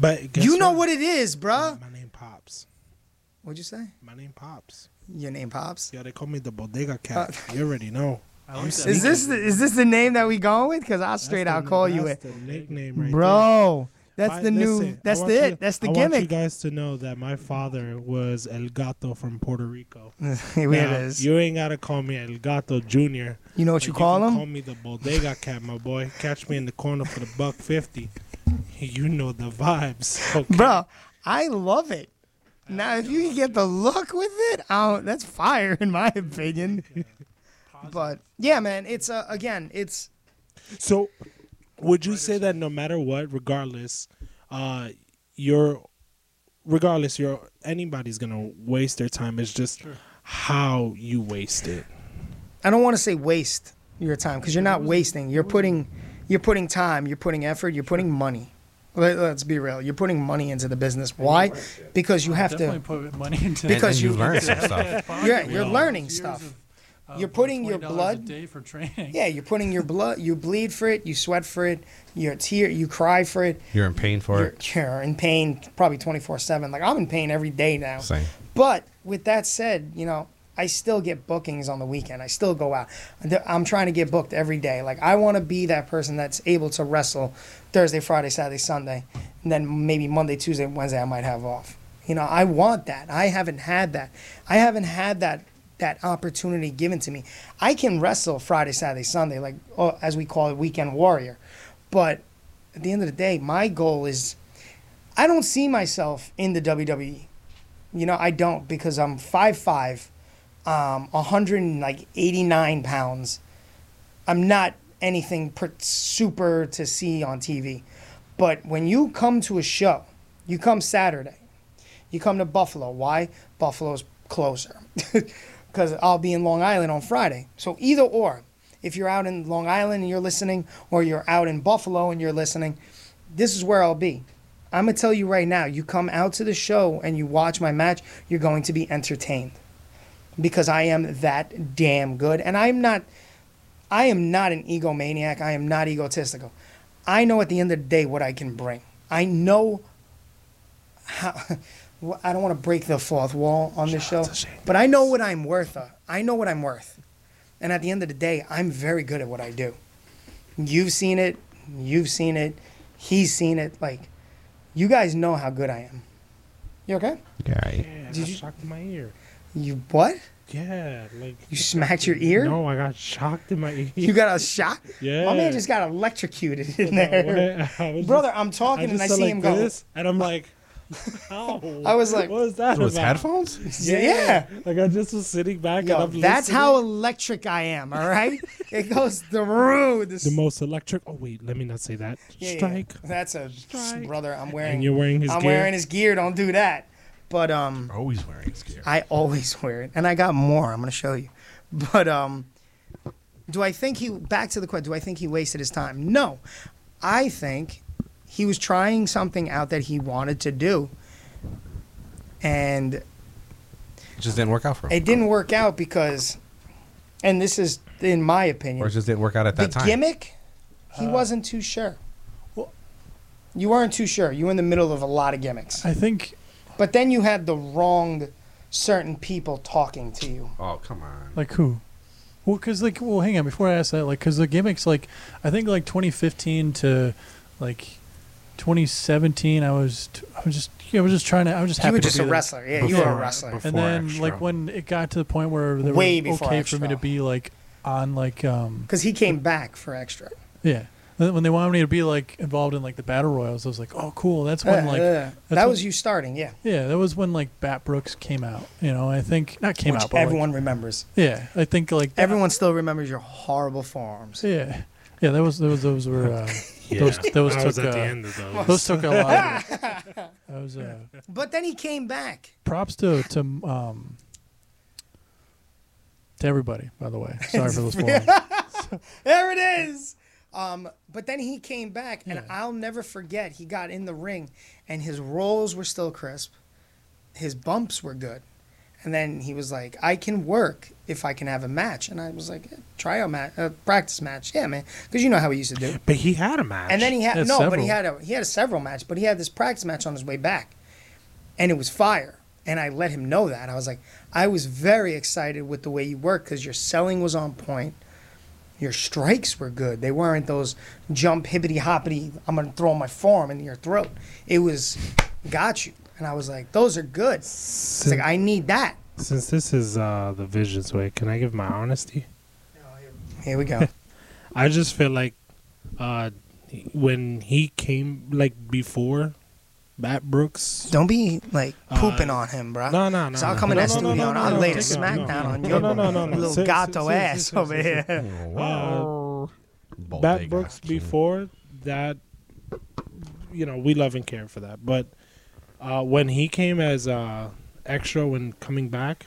But guess you know what? what it is bruh My name Pops. what'd you say My name Pops. your name pops Yeah, they call me the Bodega Cat. Uh, you already know. I like that. is this the, is this the name that we going with because i'll straight That's out the- call you it That's the nickname right there. That's My- the new listen, I that's the you- it that's the I want you gimmick guys to know that my father was El Gato from Puerto Rico. here Now, it is You ain't gotta call me El Gato Junior. you know what you call can him Call me the Bodega Cat, my boy. Catch me in the corner for the buck fifty. You know the vibes, okay? bro i love it Now, if you can get the look with it, oh, that's fire in my opinion. but yeah, man, it's uh, again, it's So, would you say that no matter what, regardless, uh, you're, regardless, you're anybody's gonna waste their time. It's just how you waste it. I don't want to say waste your time because you're not wasting. You're putting, you're putting time. You're putting effort. You're putting money. Let, us be real. You're putting money into the business. Why? Because you have Definitely to. put money into Because you you learn some stuff. Yeah, you're Years learning of, stuff. Uh, You're putting your $20 a blood- day for training. Yeah, you're putting your blood. You bleed for it. You sweat for it. You tear. You cry for it. You're in pain for You're, it. you're in pain probably 24 seven. Like I'm in pain every day now. Same. But with that said, you know, I still get bookings on the weekend. I still go out. I'm trying to get booked every day. Like I want to be that person that's able to wrestle Thursday, Friday, Saturday, Sunday, and then maybe Monday, Tuesday, Wednesday I might have off. You know, I want that. I haven't had that. I haven't had that that opportunity given to me. I can wrestle Friday, Saturday, Sunday, like oh, as we call it, weekend warrior. But at the end of the day, my goal is I don't see myself in the WWE. You know, I don't because I'm 5'5", um, 189 pounds. I'm not anything super to see on TV. But when you come to a show, you come Saturday, you come to Buffalo. Why? Buffalo's closer. Because I'll be in Long Island on Friday. So either or, if you're out in Long Island and you're listening, or you're out in Buffalo and you're listening, this is where I'll be. I'm gonna tell you right now. You come out to the show and you watch my match, you're going to be entertained because I am that damn good. And I'm not. I am not an egomaniac. I am not egotistical. I know at the end of the day what I can bring. I know how. well, I don't want to break the fourth wall on this show, but I know what I'm worth. uh, I know what I'm worth, and at the end of the day, I'm very good at what I do. You've seen it. You've seen it. He's seen it. Like, you guys know how good I am. You okay? Yeah. Yeah, I Did got you- shocked my ear. You what? Yeah, like You smacked your ear? No, I got shocked in my ear. You got a shot? Yeah. My man just got electrocuted in there. Brother, I'm talking I and I see like him go. and I'm like, Ow. I was like, what was that It was about? headphones? Yeah. yeah. Like I just was sitting back Yo, and I'm that's listening. how electric I am, all right? it goes through the, the most electric. Oh wait, let me not say that. Yeah, yeah. Strike. That's a Strike. brother. I'm wearing. And you're wearing his I'm gear? wearing his gear. Don't do that. But um, Always wearing his gear. I always wear it, and I got more. I'm gonna show you. But um, do I think he? Back to the question. Do I think he wasted his time? No, I think he was trying something out that he wanted to do, and It just didn't work out for him. it didn't work out because, and this is in my opinion, Or it just didn't work out at that the time. gimmick, he Uh, wasn't too sure. Well, you weren't too sure. You were in the middle of a lot of gimmicks. I think But then you had the wrong certain people talking to you. Oh, come on. like who? Well, because like, well, hang on. Before I ask that, like, because the gimmicks, like, I think like 2015 to like 2017, I was, t- I was just, yeah, I was just trying to, I was just happy. You happy were to just be a there. wrestler. Yeah, you were a wrestler. And then Extra. like when it got to the point where they Way were before okay for me to be like on like um Because he came back for extra. yeah. When they wanted me to be like involved in like the battle royals, I was like, oh cool. That's when Uh, like uh, that's that when- was you starting, yeah. Yeah, that was when like Bat Brooks came out. You know, I think not came Which out, but like- everyone remembers. yeah, I think like that- Everyone still remembers your horrible forearms. Yeah, yeah, that was those those were uh, Yeah, those those I took was at uh, the end of those. those took a lot. Of, that was uh, But then he came back. props to to um to everybody. By the way, sorry for those forums. There it is. Um, but then he came back, and I'll never forget. He got in the ring, and his rolls were still crisp. His bumps were good, and then he was like, "I can work if I can have a match." And I was like, yeah, "Try a match, uh, a practice match, yeah, man," because you know how he used to do. But he had a match. And then he had Had no, but he had a he had a several match, but he had this practice match on his way back, and it was fire. And I let him know that I was like, I was very excited with the way you worked because your selling was on point, your strikes were good. They weren't those jump hippity hoppity. I'm gonna throw my forearm in your throat. It was, got you. And I was like, those are good. It's like I need that. Since this is uh, the Visions way, can I give my honesty? Here we go. I just feel like uh, when he came, like before Bat Brooks. Don't be like pooping Uh, on him, bro. No, no, no. So I'll no. come in No, that no, no, studio no, and I'll no, lay the smackdown on your no, no, no, no. little Ser- gato ser- ass ser- over here. Uh, Bodega. Bat Brooks before that, you know, we love and care for that. But uh, when he came as uh, extra when coming back,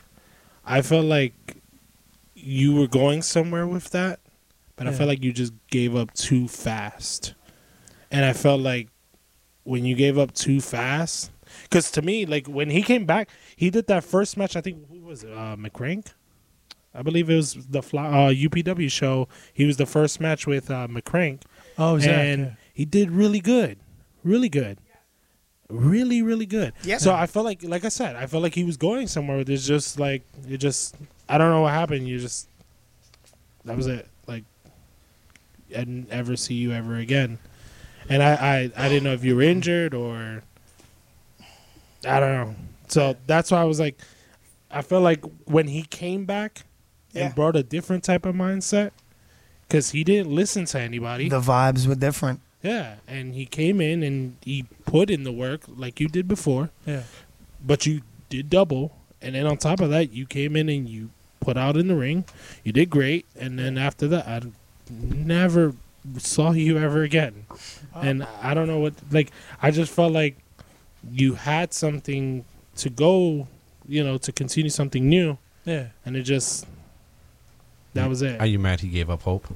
I felt like you were going somewhere with that, but I felt like you just gave up too fast. And I felt like when you gave up too fast, because to me, like when he came back, he did that first match. I think who was it? Uh, McCrank. I believe it was the fly, uh, UPW show. He was the first match with uh, McCrank. Oh, Zach, and he did really good, really good, really really good. Yeah. So I felt like, like I said, I felt like he was going somewhere. with It's just like it just, I don't know what happened. You just, that was it. Like, I didn't ever see you ever again. And I, I, I didn't know if you were injured or, I don't know. So that's why I was like, I felt like when he came back and Yeah. brought a different type of mindset, because he didn't listen to anybody. The vibes were different. Yeah, and he came in and he put in the work like you did before, Yeah. but you did double, and then on top of that, you came in and you put out in the ring. You did great, and then after that, I never saw you ever again. Uh, and I don't know what like I just felt like you had something to go, you know, to continue something new, Yeah. and it just that was it. Are you mad he gave up hope?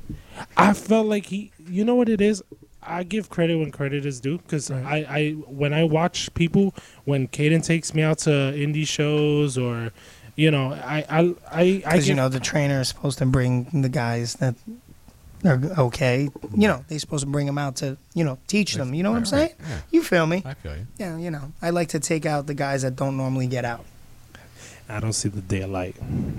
I felt like he, you know what it is. I give credit when credit is due because Right. I, I, when I watch people, when Caden takes me out to indie shows or, you know, I, I, I, I Because, you know, the trainer is supposed to bring the guys that are okay. You know, they're supposed to bring them out to, you know, teach them. You know what I'm saying? Yeah, You feel me? I feel you. Yeah, you know, I like to take out the guys that don't normally get out. I don't see the daylight,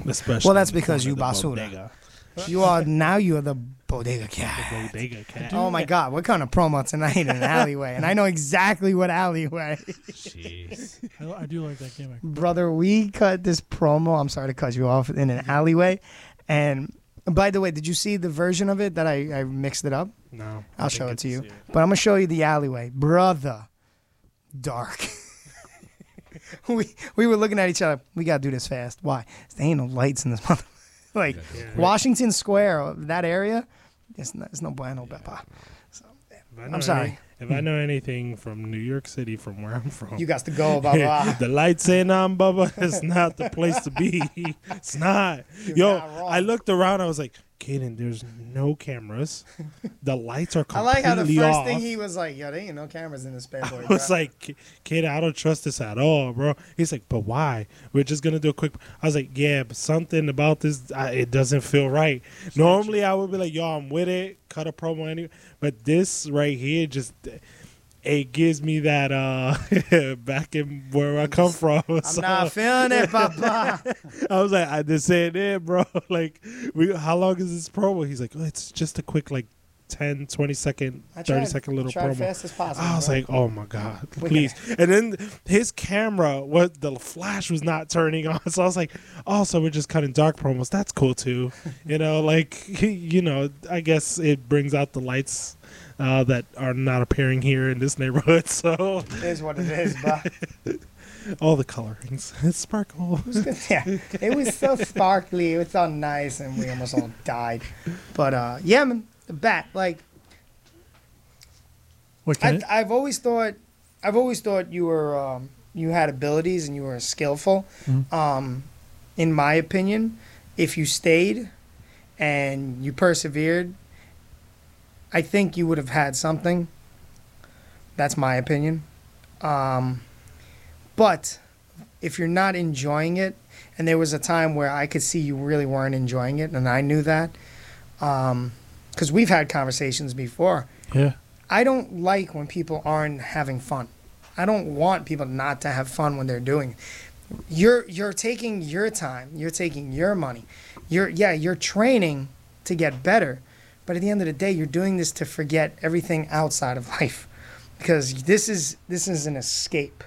especially. Well, that's because you of the basura. Bodega. You are now you are the bodega cat. The Bodega oh cat. Oh my God, what kind of promo tonight in an alleyway? And I know exactly what alleyway. Jeez. I, I do like that gimmick. Brother, we cut this promo. I'm sorry to cut you off in an alleyway. And by the way, did you see the version of it that I, I mixed it up? No, I I'll show it to you. see But I'm gonna show you the alleyway, brother. Dark. we we were looking at each other. We gotta do this fast. Why? There ain't no lights in this mother. like Washington Square, that area. It's no, it's no bueno, Papa. If I know I'm sorry. any- if I know anything from New York City, from where I'm from, You got to go, Baba. the lights ain't on, Bubba. It's not the place to be. It's not. Yo, not. I looked around. I was like, Caden, there's no cameras. The lights are completely off. I like how the first off. thing he was like, "Yo, there ain't no cameras in this bad boy." I was bro." like, kid, I don't trust this at all, bro. He's like, but why? We're just gonna do a quick. I was like, yeah, but something about this, I, it doesn't feel right. Normally, I would be like, yo, I'm with it, cut a promo anyway. But this right here, just it gives me that uh back in where I come from. I'm So, not feeling it, Papa. I was like, I just said it, bro. Like, we, how long is this promo? He's like, oh, it's just a quick like 10, 20 second, I 30 tried- second little promo. fast as possible, I was bro. like, oh my God, please. And then his camera, what the flash was not turning on. So I was like, oh, so we're just cutting dark promos. That's cool too. you know, like, you know, I guess it brings out the lights uh, that are not appearing here in this neighborhood. So it is what it is, but all the colorings, it's sparkle. yeah, it was so sparkly. It was so nice, and we almost all died. But uh, yeah, man, the bat. Like What can I? I've always thought, I've always thought you were, um, you had abilities and you were skillful. Mhm. Um, in my opinion, if you stayed and you persevered, I think you would have had something. That's my opinion. Um, but if you're not enjoying it, and there was a time where I could see you really weren't enjoying it, and I knew that, because we've had conversations before. Yeah. I don't like when people aren't having fun. I don't want people not to have fun when they're doing. It. You're you're taking your time. You're taking your money. You're yeah. You're training to get better, but at the end of the day, you're doing this to forget everything outside of life, because this is this is an escape.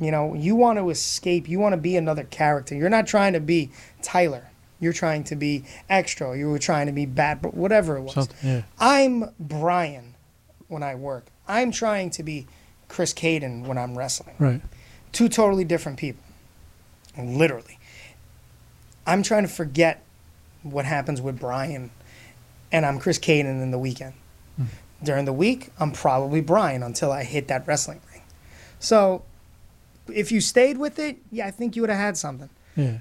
You know, you want to escape. You want to be another character. You're not trying to be Tyler. You're trying to be extra. You were trying to be bad, but whatever it was. Yeah. I'm Brian when I work. I'm trying to be Chris Caden when I'm wrestling. Right. Two totally different people. Literally. I'm trying to forget what happens with Brian, and I'm Chris Caden in the weekend. During the week, I'm probably Brian until I hit that wrestling ring. So, if you stayed with it, yeah, I think you would have had something. Yeah.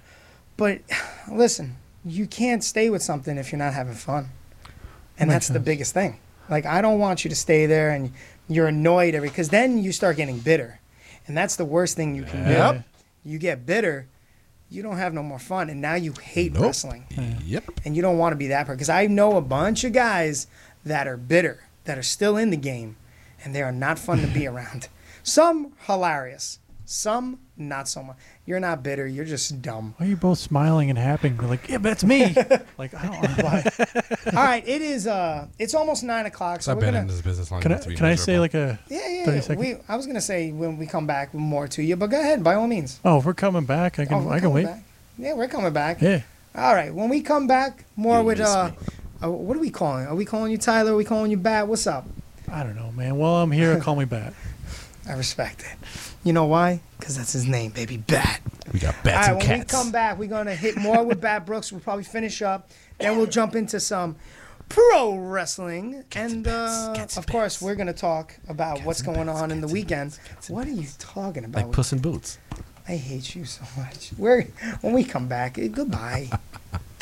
But listen, you can't stay with something if you're not having fun. And Makes that's the biggest thing. Like I don't want you to stay there and you're annoyed every because then you start getting bitter. And that's the worst thing you can Yeah. do. You get bitter, you don't have no more fun and now you hate Nope. wrestling. Yep. And you don't want to be that person because I know a bunch of guys that are bitter, that are still in the game and they are not fun to be around. Some hilarious, some not so much. You're not bitter, you're just dumb. Why are you both smiling and happy? We're like, yeah, that's me. like, I don't know why. All right, it is. Uh, it's almost nine o'clock. So I've we're been gonna, in this business long Can I, enough to be can I say miserable. like a Yeah, yeah. 30 yeah. seconds? We, I was gonna say when we come back more to you, but go ahead by all means. Oh, if we're coming back, I can Oh, we're I can coming wait. back. Yeah, we're coming back. Yeah. All right, when we come back, more You with miss uh, uh, what are we calling? Are we calling you Tyler? Are we calling you Bat? What's up? I don't know, man. While I'm here, call me back. I respect it. You know why? Because that's his name, baby. Bat. we got All bats right, and when cats. we come back, we're gonna hit more with Bat Brooks. We'll probably finish up, then we'll jump into some pro wrestling, and uh, of course, we're gonna talk about what's going on in the weekend. What are you talking about? like Puss in Boots. I hate you so much. We're when we come back. eh,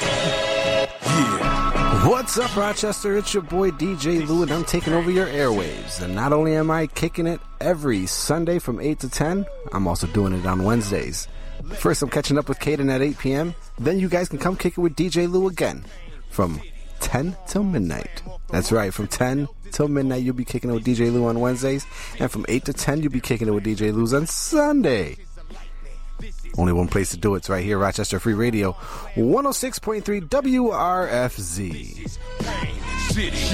What's up, Rochester? It's your boy DJ Lou, and I'm taking over your airwaves. And not only am I kicking it every Sunday from 8 to 10, I'm also doing it on Wednesdays. First, I'm catching up with Caden at 8 p.m. Then you guys can come kick it with DJ Lou again from 10 till midnight. That's right, from 10 till midnight, you'll be kicking it with DJ Lou on Wednesdays. And from 8 to 10, you'll be kicking it with DJ Lou's on Sunday. Only one place to do it. It's right here, Rochester Free Radio, 106.3 WRFZ.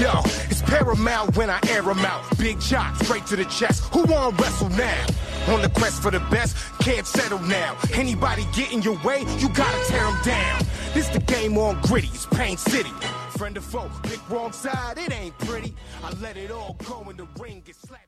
Yo, it's paramount when I air 'em out. Big chop, straight to the chest. Who wanna wrestle now? On the quest for the best, can't settle now. Anybody get in your way, you gotta tear 'em down. This the game on gritty, it's Pain City. Friend or foe, pick wrong side, it ain't pretty. I let it all go in the ring, get slapped.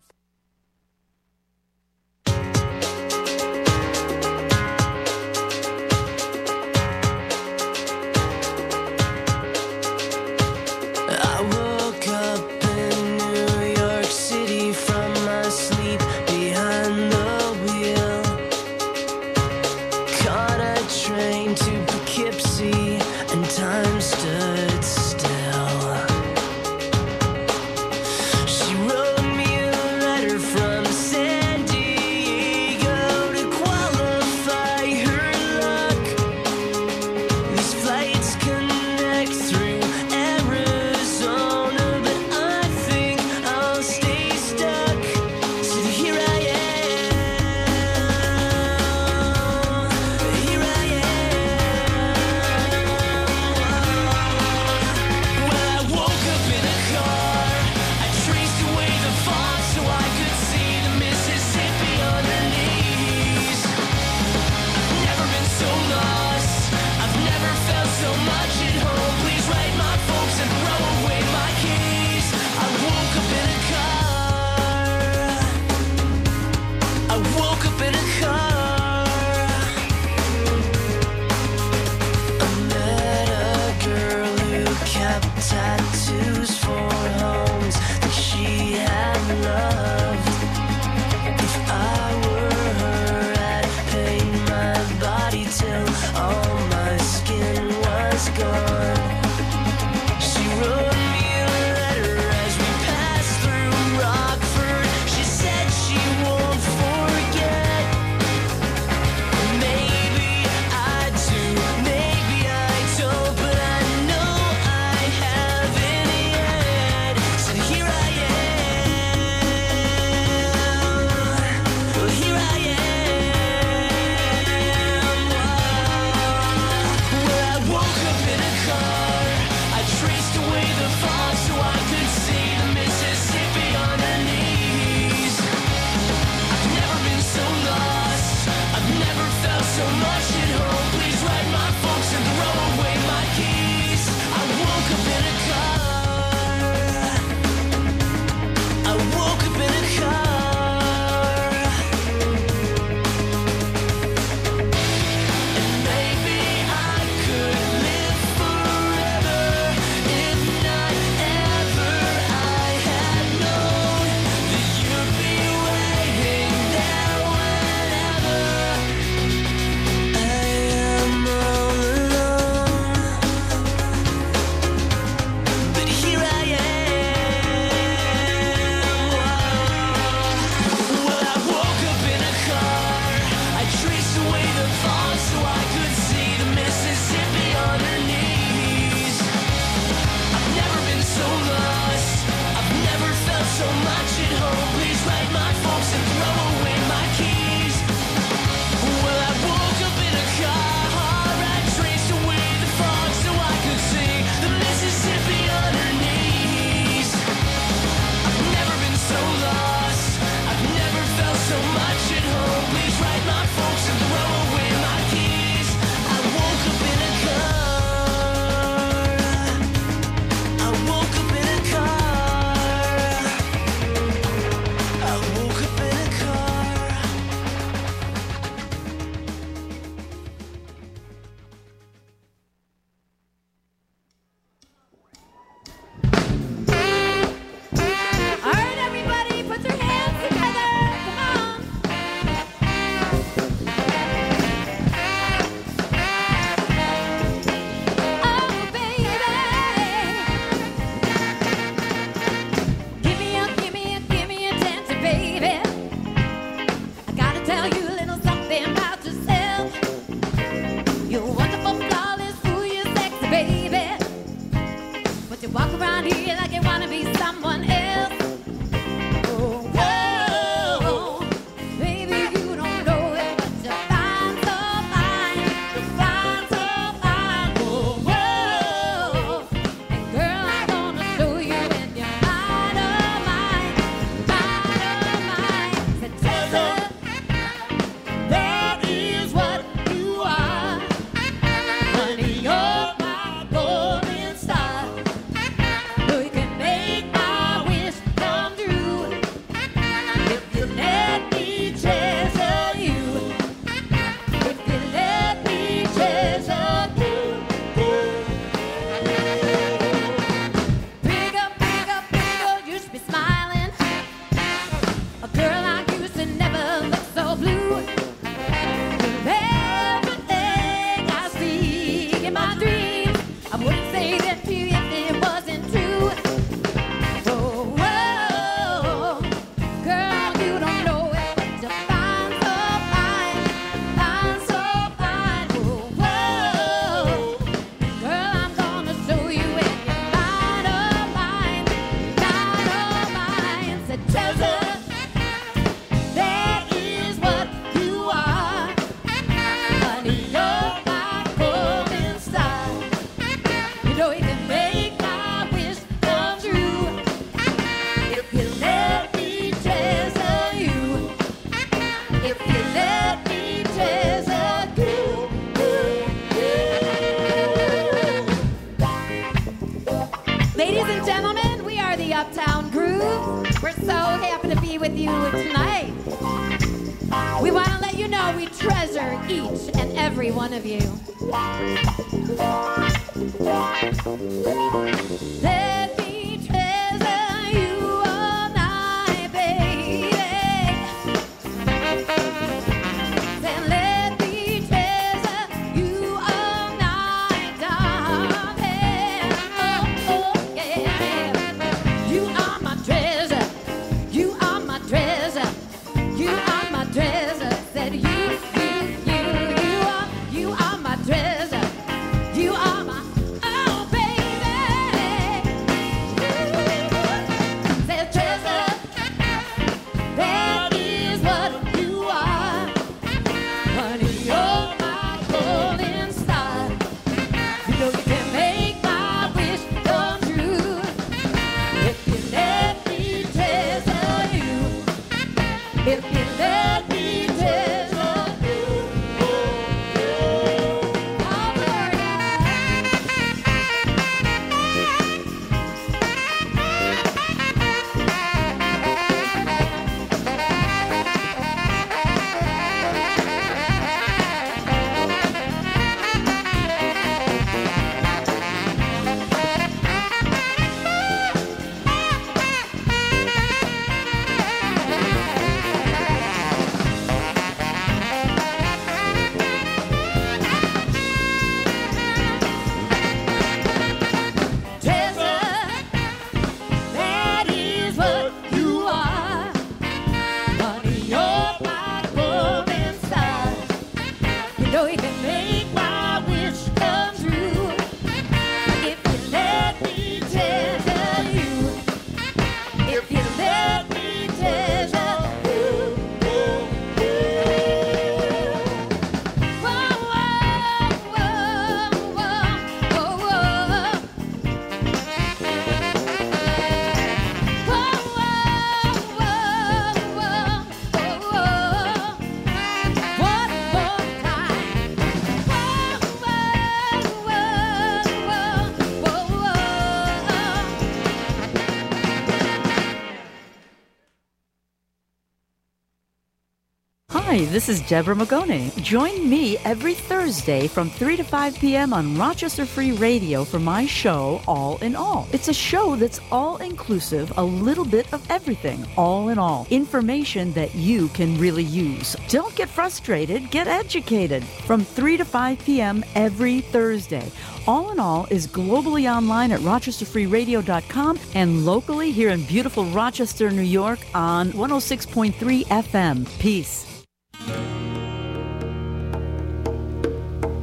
This is Deborah Magone. Join me every Thursday from 3 to 5 p.m. on Rochester Free Radio for my show, All in All. It's a show that's all inclusive, a little bit of everything, all in all. Information that you can really use. Don't get frustrated, get educated. From 3 to 5 p.m. every Thursday. All in All is globally online at rochesterfreeradio.com and locally here in beautiful Rochester, New York on 106.3 FM. Peace.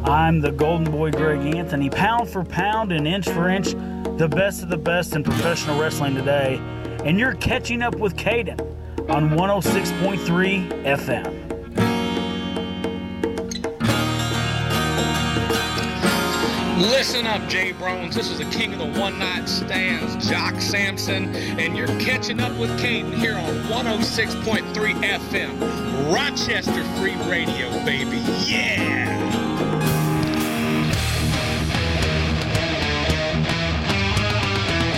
I'm the golden boy Greg Anthony, pound for pound and inch for inch, the best of the best in professional wrestling today. And you're catching up with Caden on 106.3 FM. Listen up, Jay Brones. This is the king of the one night stands, Jock Sampson, and you're catching up with Caden here on 106.3 FM, Rochester Free Radio, baby. Yeah!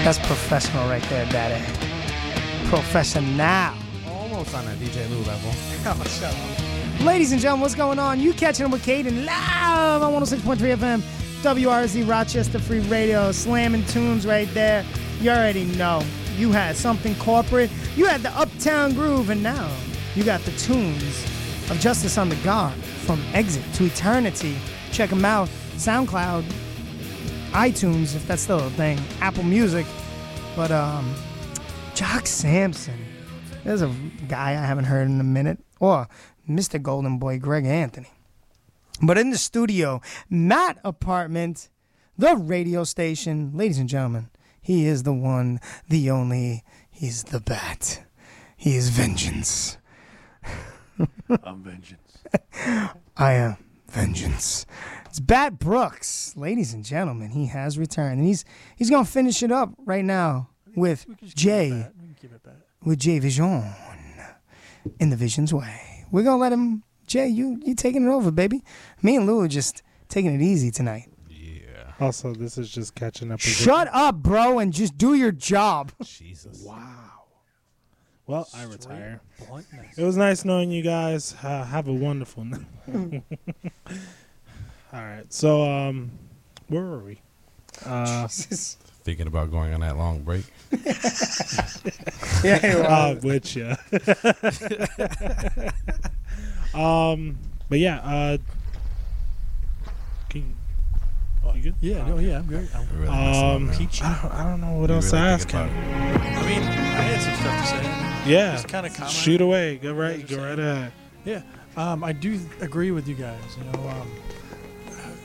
That's professional right there, Daddy. Professional. Almost on a DJ Lou level. Oh, shut up. Ladies and gentlemen, what's going on? You catching them with Caden live on 106.3 FM, WRFZ Rochester Free Radio, slamming tunes right there. You already know. You had something corporate, you had the Uptown Groove, and now you got the tunes of Justice on the Guard from Exit to Eternity. Check them out. SoundCloud, iTunes, if that's still a thing, Apple Music. But um, Jock Sampson, there's a guy I haven't heard in a minute, or Mr. Golden Boy Greg Anthony. But in the studio, Matt Apartment, the radio station, ladies and gentlemen, he is the one, the only, he's the bat. He is vengeance. I'm vengeance. I am vengeance. It's Bat Brooks, ladies and gentlemen. He has returned, and he's he's gonna finish it up right now with Jay, with Jay Vision, in the Vision's way. We're gonna let him. Jay, you you taking it over, baby. Me and Lou are just taking it easy tonight. Yeah. Also, this is just catching up. with Shut up, bro, and just do your job. Jesus. Wow. Well, I retire. It was nice knowing you guys. Uh, have a wonderful night. All right. So, um, where were we? Uh, Thinking about going on that long break. Yeah, you uh, which, yeah. um, but yeah. Uh, can you, you good? Yeah, no, yeah, I'm good. I'm Really Um, messing up, I don't, I don't know what You else to ask thinking him. I mean, I had some stuff to say. Yeah. Just kind of comment. Shoot away. Go right. Go right ahead. Yeah, um, I do agree with you guys. You know, um,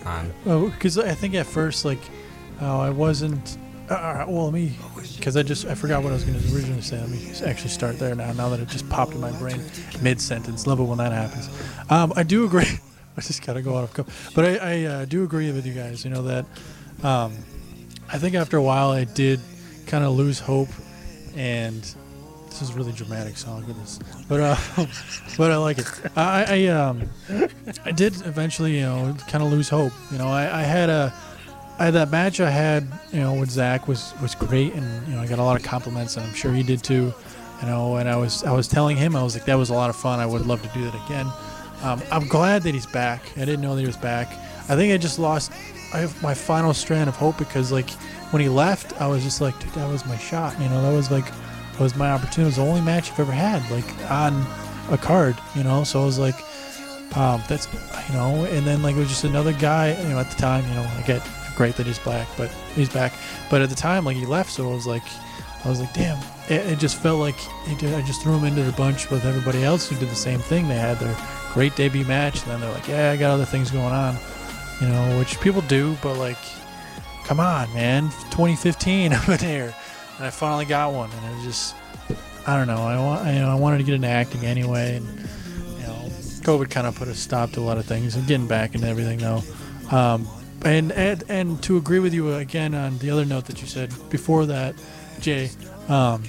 On. well, because I think at first, like, oh, I wasn't. Uh, all right, well, let me, because I just I forgot what I was going to originally say. Let me actually start there now. Now that it just popped in my brain mid sentence. Love it when that happens. Um, I do agree. I just gotta go out of co- but I, I uh, do agree with you guys. You know that. Um, I think after a while, I did kind of lose hope, and this is really dramatic song, goodness. But uh, but I like it. I, I um, I did eventually, you know, kind of lose hope. You know, I, I had a, I that match I had, you know, with Zach was was great, and you know, I got a lot of compliments, and I'm sure he did too. You know, and I was I was telling him I was like that was a lot of fun. I would love to do that again. Um, I'm glad that he's back. I didn't know that he was back. I think I just lost I my final strand of hope because like when he left, I was just like, dude, that was my shot. You know, that was like that was my opportunity. It was the only match I've ever had like on a card. You know, so I was like, um, that's you know, and then like it was just another guy. You know, at the time, you know, I get great that he's black, but he's back. But at the time, like he left, so I was like, I was like, damn. It, it just felt like did, I just threw him into the bunch with everybody else who did the same thing. They had their great debut match, and then they're like, yeah, I got other things going on, you know, which people do, but like, come on, man, 2015, I'm in here, and I finally got one, and it was just, I don't know, I want, you know, I wanted to get into acting anyway, and you know, COVID kind of put a stop to a lot of things, I'm getting back into everything though. Um, and, and and to agree with you again on the other note that you said before that, Jay, um,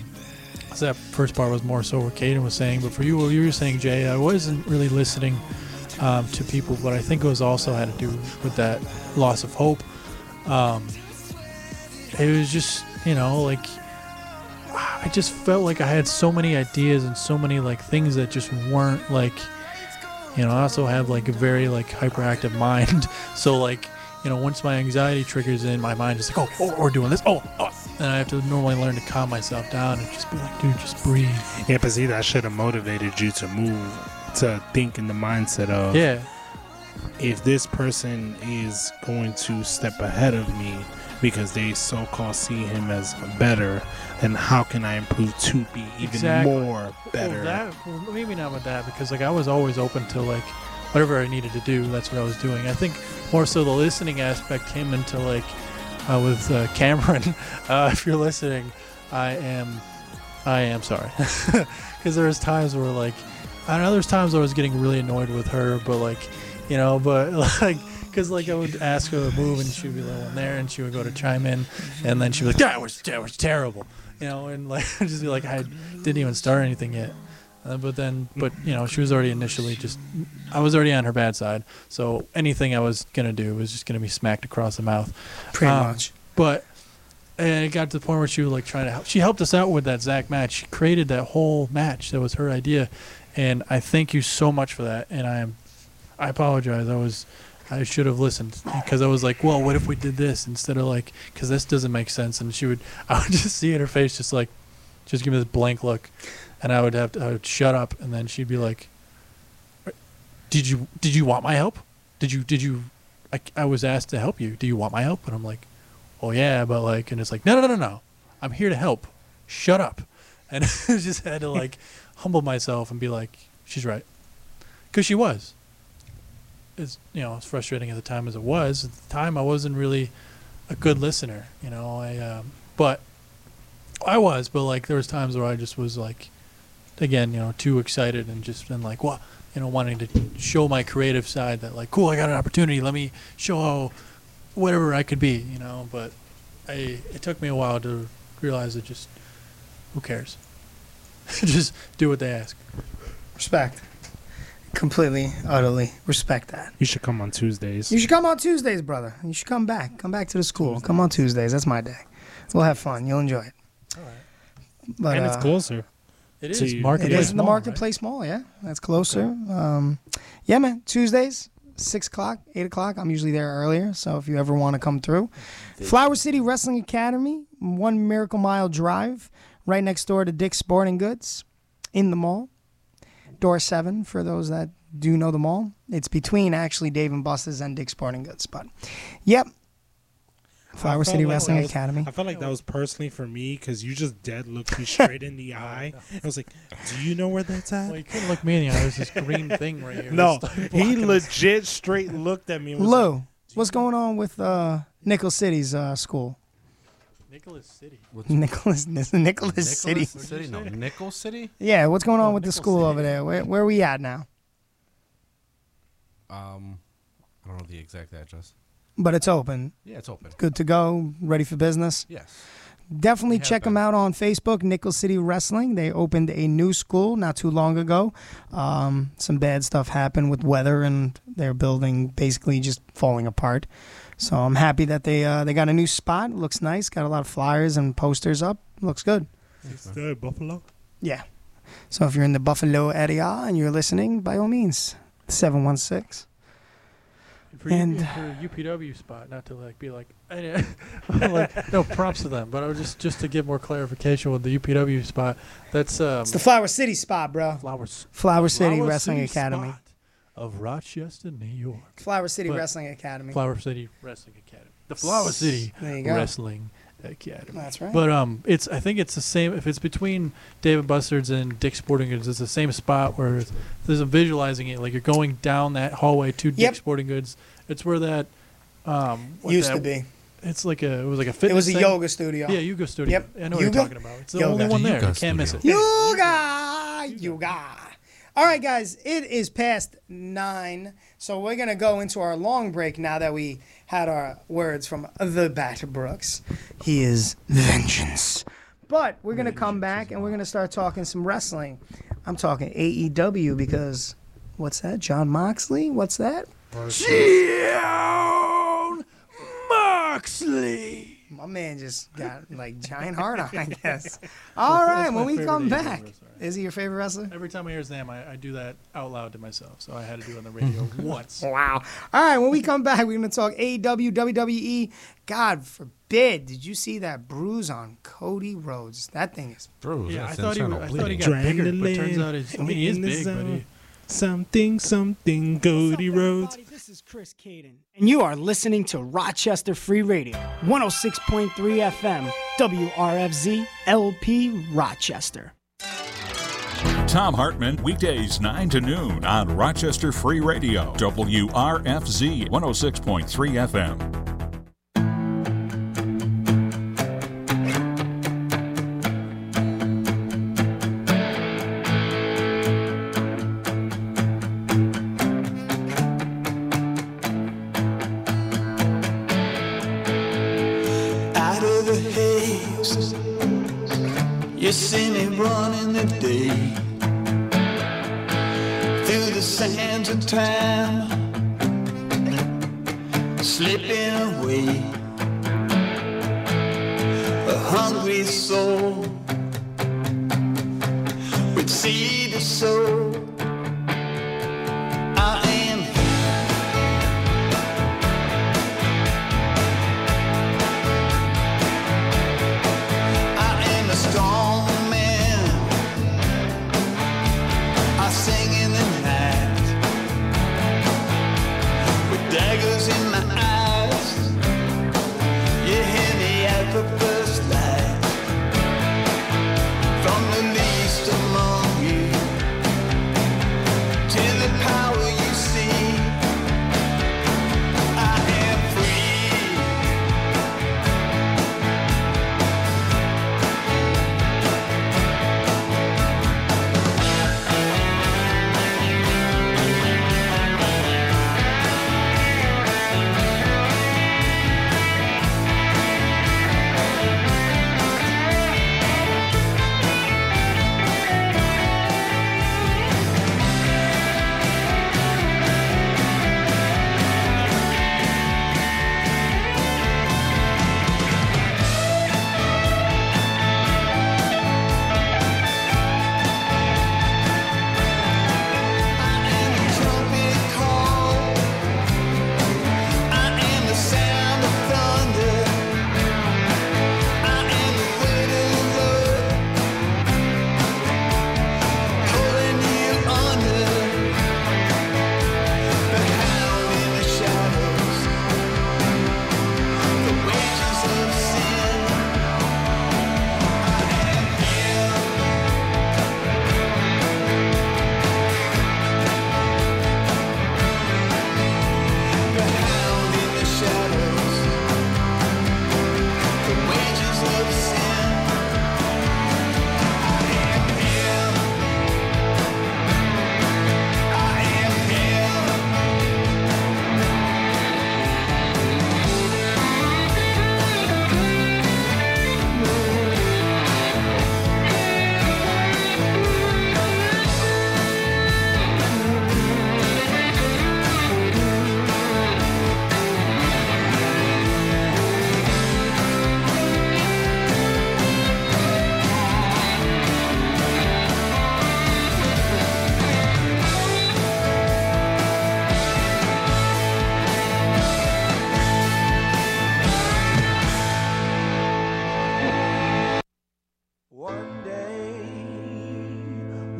so that first part was more so what Caden was saying, but for you, what you were saying, Jay, I wasn't really listening um, to people, but I think it was also had to do with that loss of hope. Um, it was just, you know, like I just felt like I had so many ideas and so many like things that just weren't like, you know, I also have like a very like hyperactive mind, so like. You know, once my anxiety triggers in, my mind is like, oh, oh, we're doing this. Oh, oh, and I have to normally learn to calm myself down and just be like, dude, just breathe. Yeah, but see, that should have motivated you to move, to think in the mindset of, Yeah. if this person is going to step ahead of me because they so-called see him as better, And how can I improve to be even Exactly. more better? Well, that, well, maybe not with that because like I was always open to like whatever I needed to do. That's what I was doing. I think more so the listening aspect came into like uh, with uh, Cameron. Uh, if you're listening, I am, I am sorry, because there was times where like, I know there's times where I was getting really annoyed with her, but like, you know, but like. Because like I would ask her to move and she'd be the one there and she would go to chime in and then she'd be like that was that was terrible you know and like I'd just be like I didn't even start anything yet uh, but then but you know she was already initially just I was already on her bad side so anything I was gonna do was just gonna be smacked across the mouth Pretty Um, much. but and it got to the point where she was like trying to help. She helped us out with that Zach match. She created that whole match. That was her idea, and I thank you so much for that. And I am, I apologize. I was, I should have listened because I was like, well, what if we did this instead of like, because this doesn't make sense. And she would, I would just see in her face, just like, just give me this blank look, and I would have to, I would shut up, and then she'd be like, did you, did you want my help? Did you, did you, I, I was asked to help you. Do you want my help? And I'm like oh yeah, but like, and it's like, no, no, no, no, no, I'm here to help. Shut up. And I just had to like humble myself and be like, she's right, because she was. It's you know as frustrating at the time as it was. At the time, I wasn't really a good listener. You know, I um, but I was, but like there was times where I just was like, again, you know, too excited and just been like, what, you know, wanting to show my creative side that like, cool, I got an opportunity. Let me show how whatever I could be, you know. But I it took me a while to realize that just who cares? just do what they ask. Respect. Completely, utterly respect that. You should come on Tuesdays. You should come on Tuesdays, brother. You should come back. Come back to the school. Come on Tuesdays. That's my day. We'll have fun. You'll enjoy it. All right. But, and it's uh, closer. It to is. Market It Place is in the Mall, Marketplace Mall, yeah. That's closer. Um, yeah, man. Tuesdays, 6 o'clock, 8 o'clock. I'm usually there earlier. So if you ever want to come through. Flower City Wrestling Academy, one Miracle Mile Drive, right next door to Dick's Sporting Goods in the mall. Door 7 for those that do know the mall. It's between actually Dave and Buster's and Dick's Sporting Goods. But, yep. Flower City like Wrestling was- Academy. I felt like that was personally for me because you just dead looked me straight in the eye. I was like, "Do you know where that's at?" Well, you couldn't look me in the eye. There's this green thing right here. No, he blocking us. legit straight looked at me. And was Lou, like, what's going on with uh, Nickel City's uh, school? Nicholas City. Nicholas, Nicholas, City. City? No, Nickel City. Yeah, what's going on Oh, with the school City. over there? Where, where are we at now? Um, I don't know the exact address. But it's open. Yeah, it's open. Good to go. Ready for business. Yes. Definitely We have check them out on Facebook, Nickel City Wrestling. They opened a new school not too long ago. Um, some bad stuff happened with weather, and their building basically just falling apart. So I'm happy that they uh, they got a new spot. Looks nice. Got a lot of flyers and posters up. Looks good. "Is that Buffalo?" Yeah. So if you're in the Buffalo area and you're listening, by all means, 716. For, And- you, for UPW spot, not to like be like, like no props to them, but I was just just to give more clarification with the UPW spot. That's um, It's the Flower City spot, bro. Flowers. Flower City Flower Wrestling City Academy. spot of Rochester, New York. Flower City But- Wrestling Academy. Flower City Wrestling Academy. The Flower City There you go. Wrestling Academy. That's right. But um, it's I think it's the same. If it's between Dave and Buster's and Dick's Sporting Goods, it's the same spot where there's a visualizing it. Like you're going down that hallway to Yep. Dick's Sporting Goods. It's where that um Used that- to be. It's like a it was like a fitness. It was a thing. yoga studio. Yeah, yoga studio. Yep. I know what you're talking about. It's the Yoga. only one there. Yoga You can't miss it. Yoga, yoga. All right, guys, it is past nine, so we're gonna go into our long break now that we had our words from the Bat Brooks. He is vengeance. But we're gonna come back and we're gonna start talking some wrestling. I'm talking AEW because what's that? Jon Moxley? What's that? Jon Moxley. My man just got like giant heart on, I guess. All right, when we come back, is he your favorite wrestler? Every time I hear his name, I, I do that out loud to myself. So I had to do it on the radio once. Wow. All right, when we come back, we're going to talk AEW, WWE. E. God forbid, did you see that bruise on Cody Rhodes? That thing is Bruise. Yeah, I thought he, internal I thought he bleeding. got bigger, but turns out he's, I mean, he is big, but he, zone. Something, something, Cody Rhodes. This is Chris Caden, and you are listening to Rochester Free Radio, 106.3 FM, WRFZ LP Rochester. Thom Hartmann, weekdays 9 to noon on Rochester Free Radio, WRFZ 106.3 FM.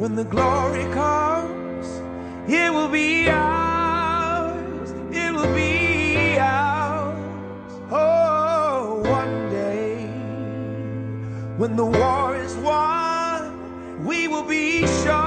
When the glory comes, it will be ours. It will be ours. Oh, one day, when the war is won, we will be sure.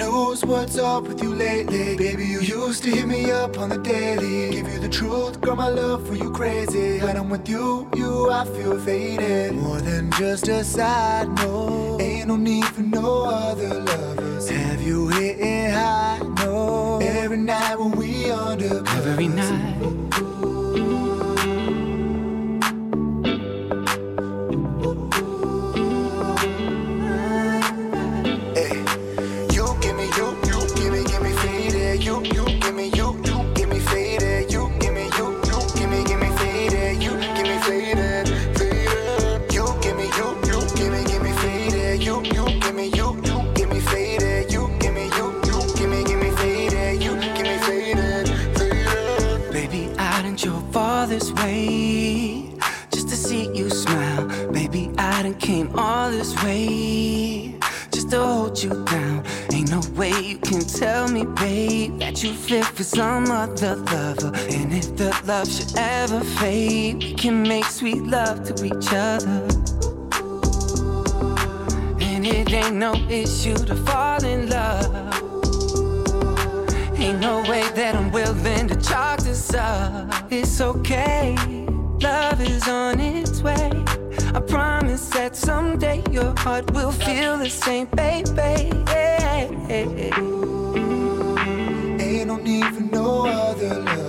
News, what's up with you lately? Baby, you used to hit me up on the daily. Give you the truth, girl, my love for you crazy. When I'm with you, you, I feel faded. More than just a side note. Ain't no need for no other lovers. Have you hitting high? No. Every night when we undercover. Every night. You fit for some other lover. And if the love should ever fade, we can make sweet love to each other. And it ain't no issue to fall in love. Ain't no way that I'm willing to chalk this up. It's okay, love is on its way. I promise that someday your heart will feel the same, baby. No need for no other lovers.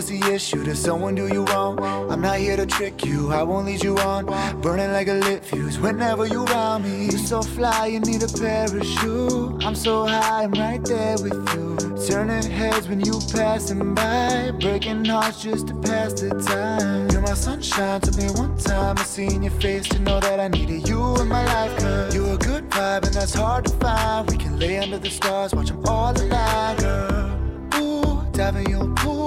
What's the issue? Does someone do you wrong? I'm not here to trick you, I won't lead you on. Burning like a lit fuse whenever you around me. You're so fly, you need a parachute. I'm so high, I'm right there with you. Turning heads when you passing by, breaking hearts just to pass the time. You're my sunshine, took me one time. I seen your face to know that I needed you in my life. Cause you're a good vibe, and that's hard to find. We can lay under the stars, watch them all align, girl. Ooh, dive in your pool,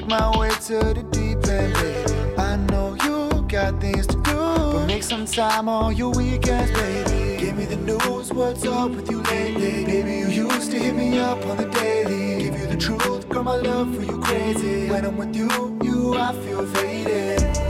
make my way to the deep end. Baby. I know you got things to do, but make some time on your weekends, baby. Give me the news, what's up with you lately? Baby, you used to hit me up on the daily. Give you the truth, girl, my love for you crazy. When I'm with you, you, I feel faded.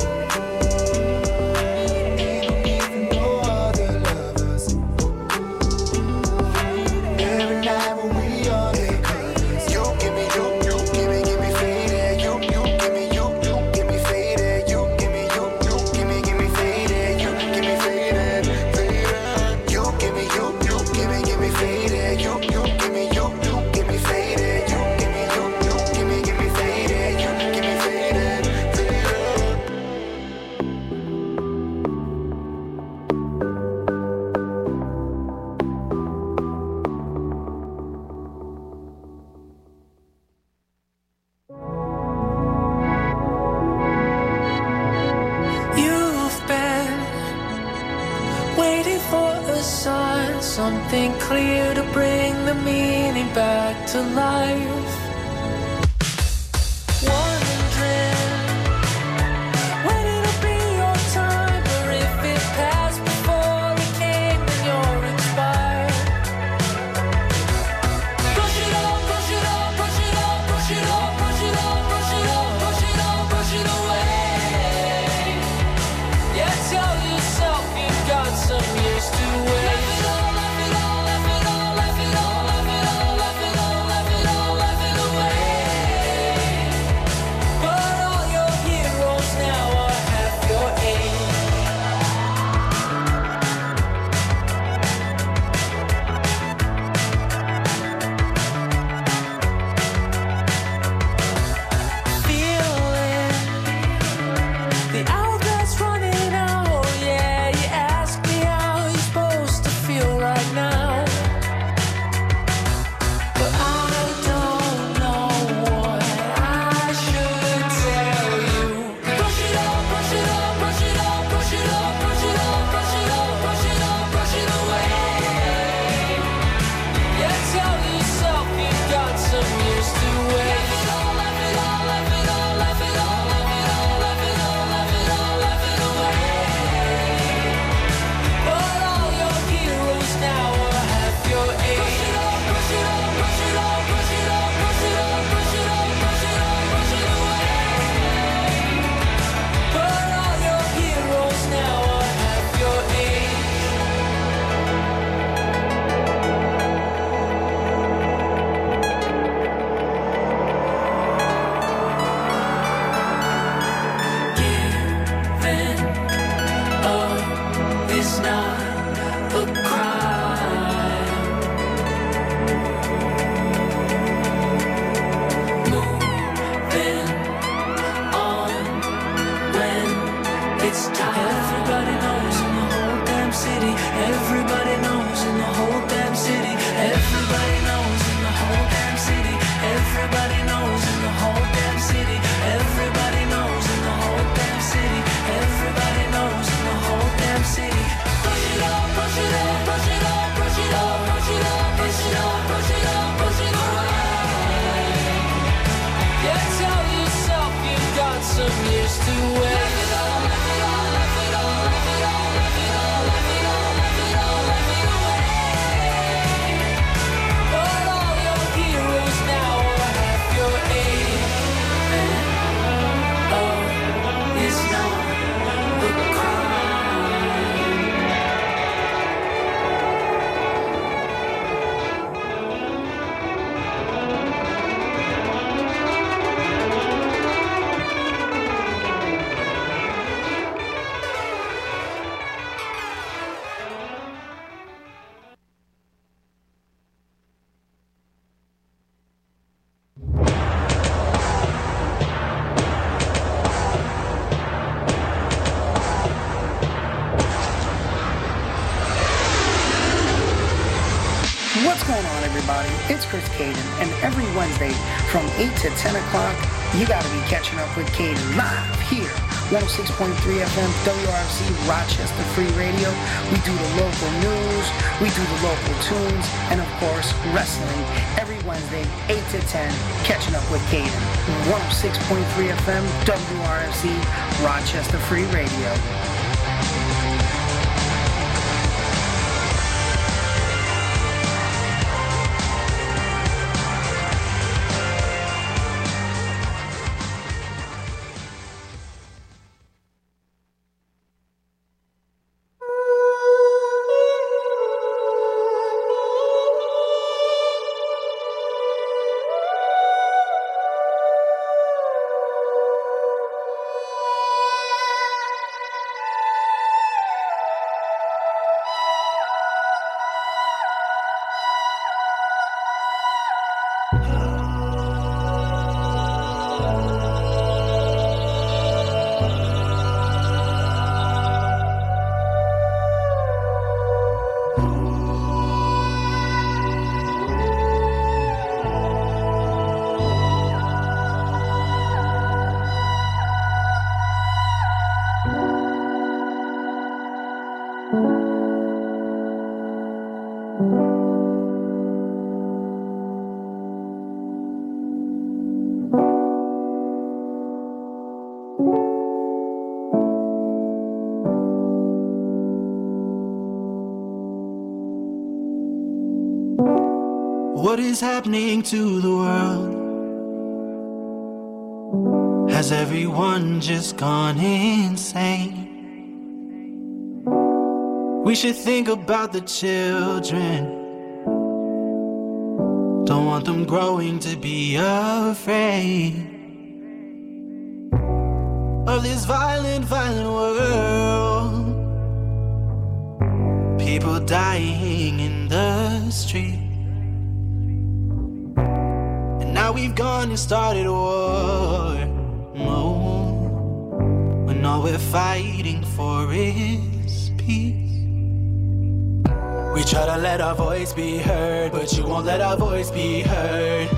some years to wait. at 10 o'clock, you got to be catching up with Caden live here, 106.3 FM, WRFZ, Rochester Free Radio. We do the local news, we do the local tunes, and of course, wrestling every Wednesday, 8 to 10, catching up with Caden. 106.3 FM, WRFZ, Rochester Free Radio. Is happening to the world? Has everyone just gone insane? We should think about the children. Don't want them growing to be afraid of this violent, violent world. People dying in the street. Now we've gone and started war. Oh, when all we're fighting for is peace. We try to let our voice be heard, but you won't let our voice be heard.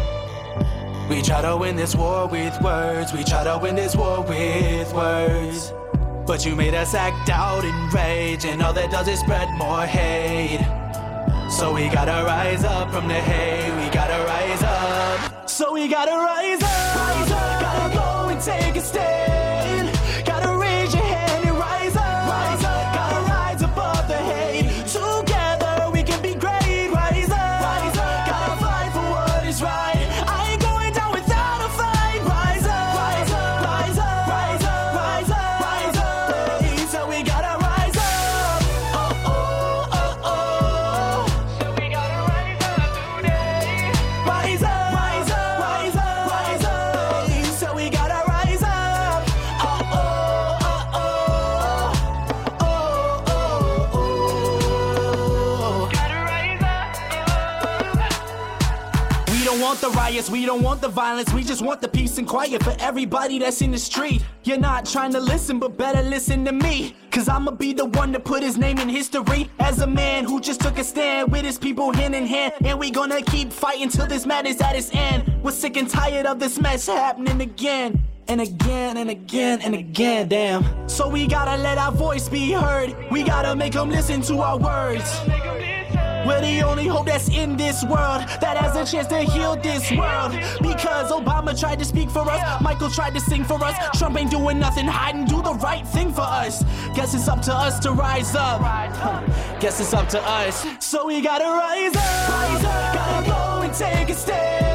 We try to win this war with words, we try to win this war with words. But you made us act out in rage, and all that does is spread more hate. So we gotta rise up from the hate, we gotta rise. So we gotta rise up, rise up. gotta go and take a stand. Riots, we don't want the violence, we just want the peace and quiet for everybody that's in the street. You're not trying to listen, but better listen to me. Cause I'ma be the one to put his name in history as a man who just took a stand with his people hand in hand. And we gonna keep fighting till this madness at its end. We're sick and tired of this mess happening again. And again and again and again, damn. So we gotta let our voice be heard. We gotta make them listen to our words. We're the only hope that's in this world that has a chance to heal this world. Because Obama tried to speak for us, Michael tried to sing for us. Trump ain't doing nothing, hide and do the right thing for us. Guess it's up to us to rise up. Guess it's up to us. So we gotta. Rise up. Gotta go and take a stand.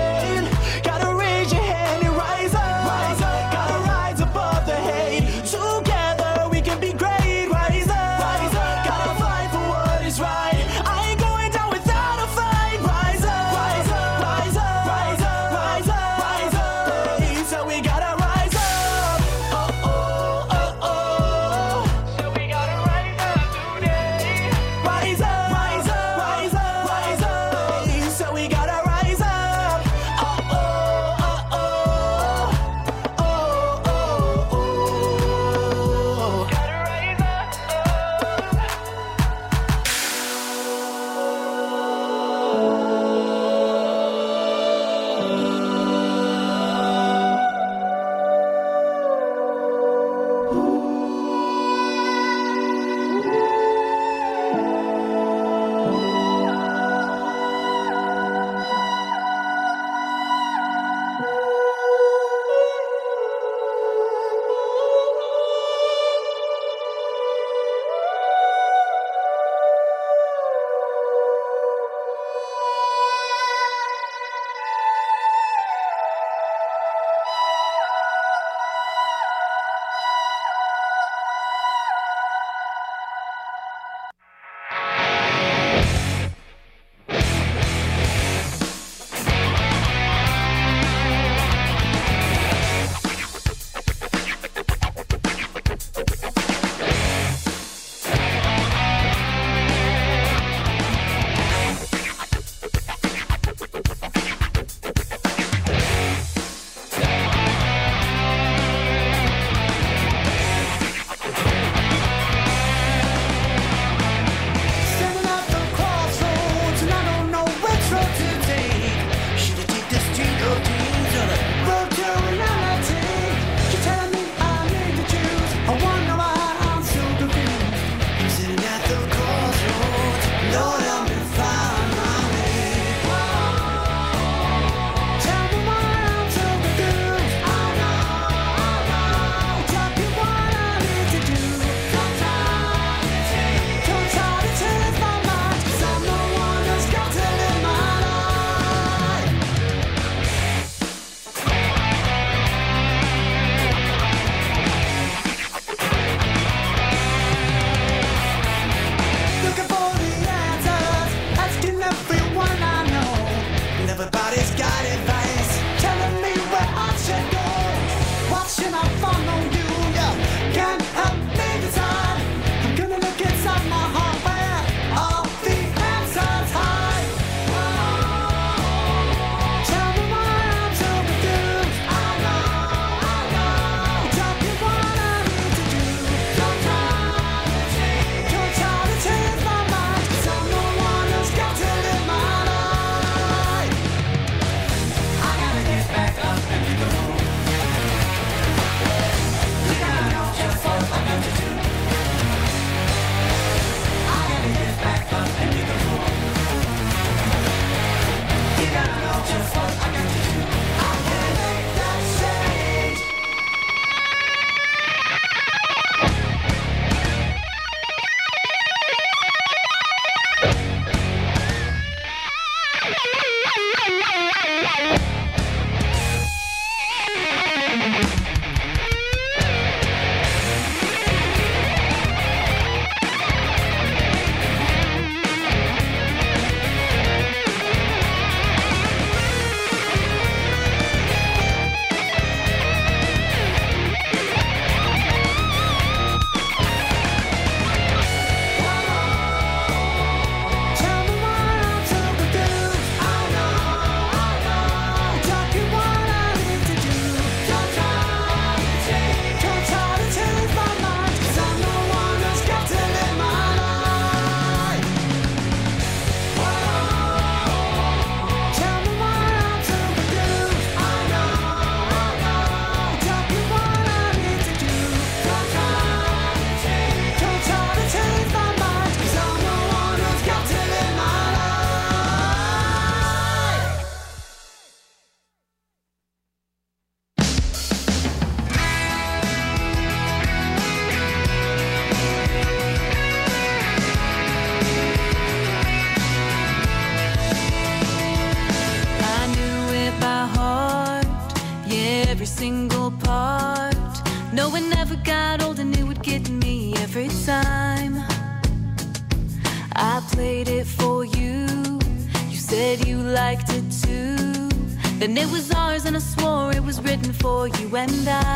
when the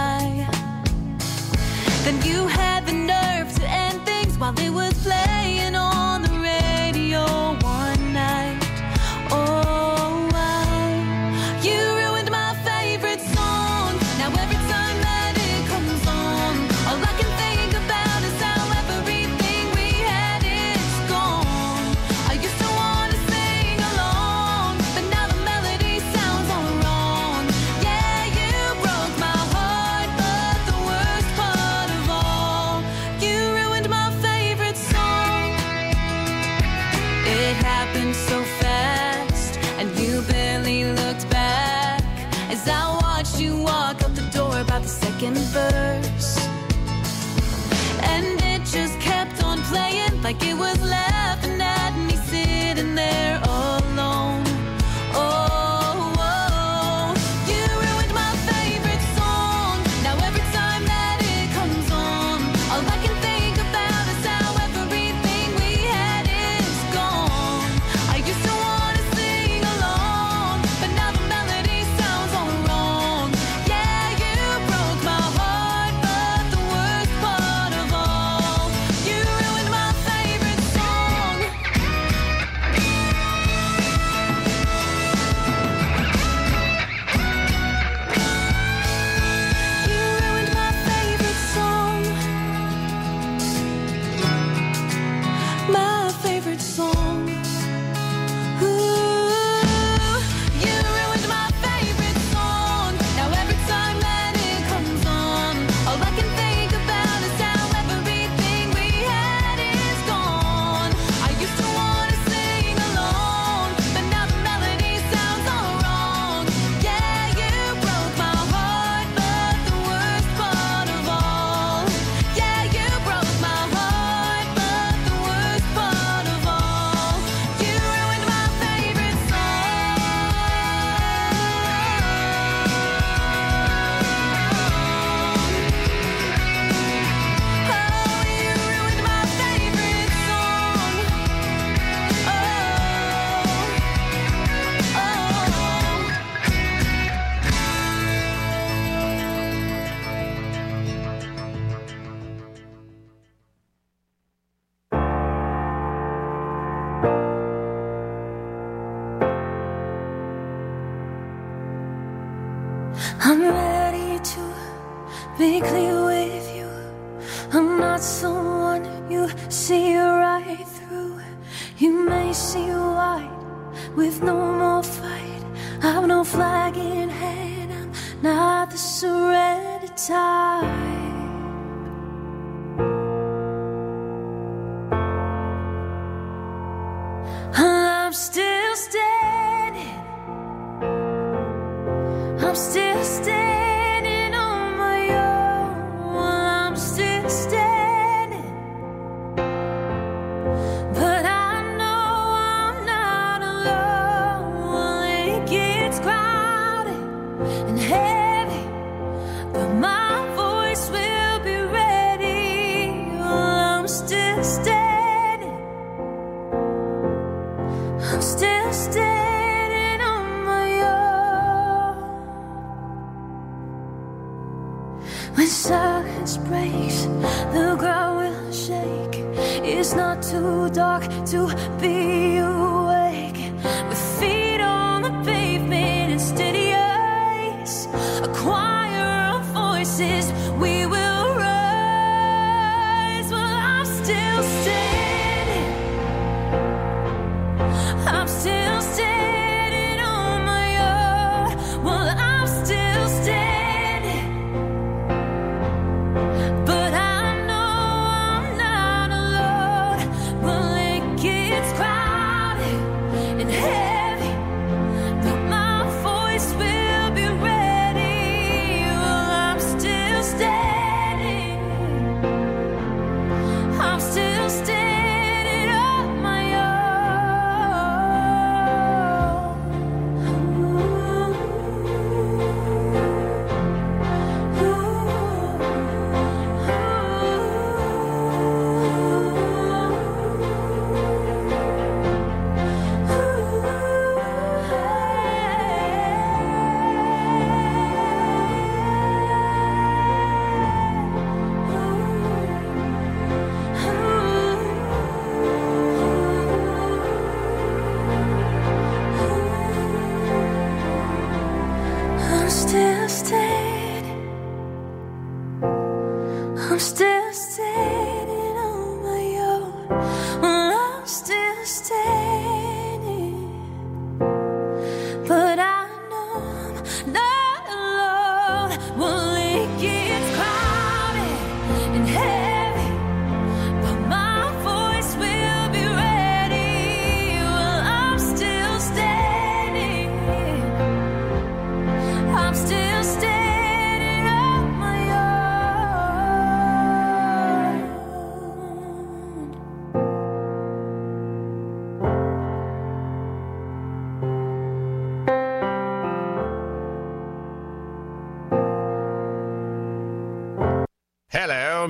watched you walk out the door about the second verse. And it just kept on playing like it was last.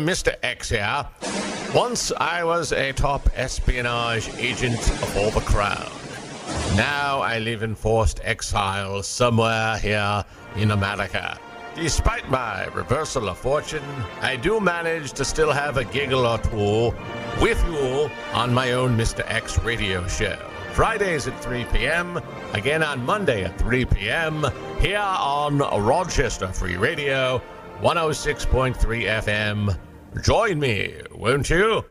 Mr. X here. Once I was a top espionage agent for the crown. Now I live in forced exile somewhere here in America. Despite my reversal of fortune, I do manage to still have a giggle or two with you on my own Mr. X radio show. Fridays at 3 p.m., again on Monday at 3 p.m., here on Rochester Free Radio, 106.3 FM. Join me, won't you?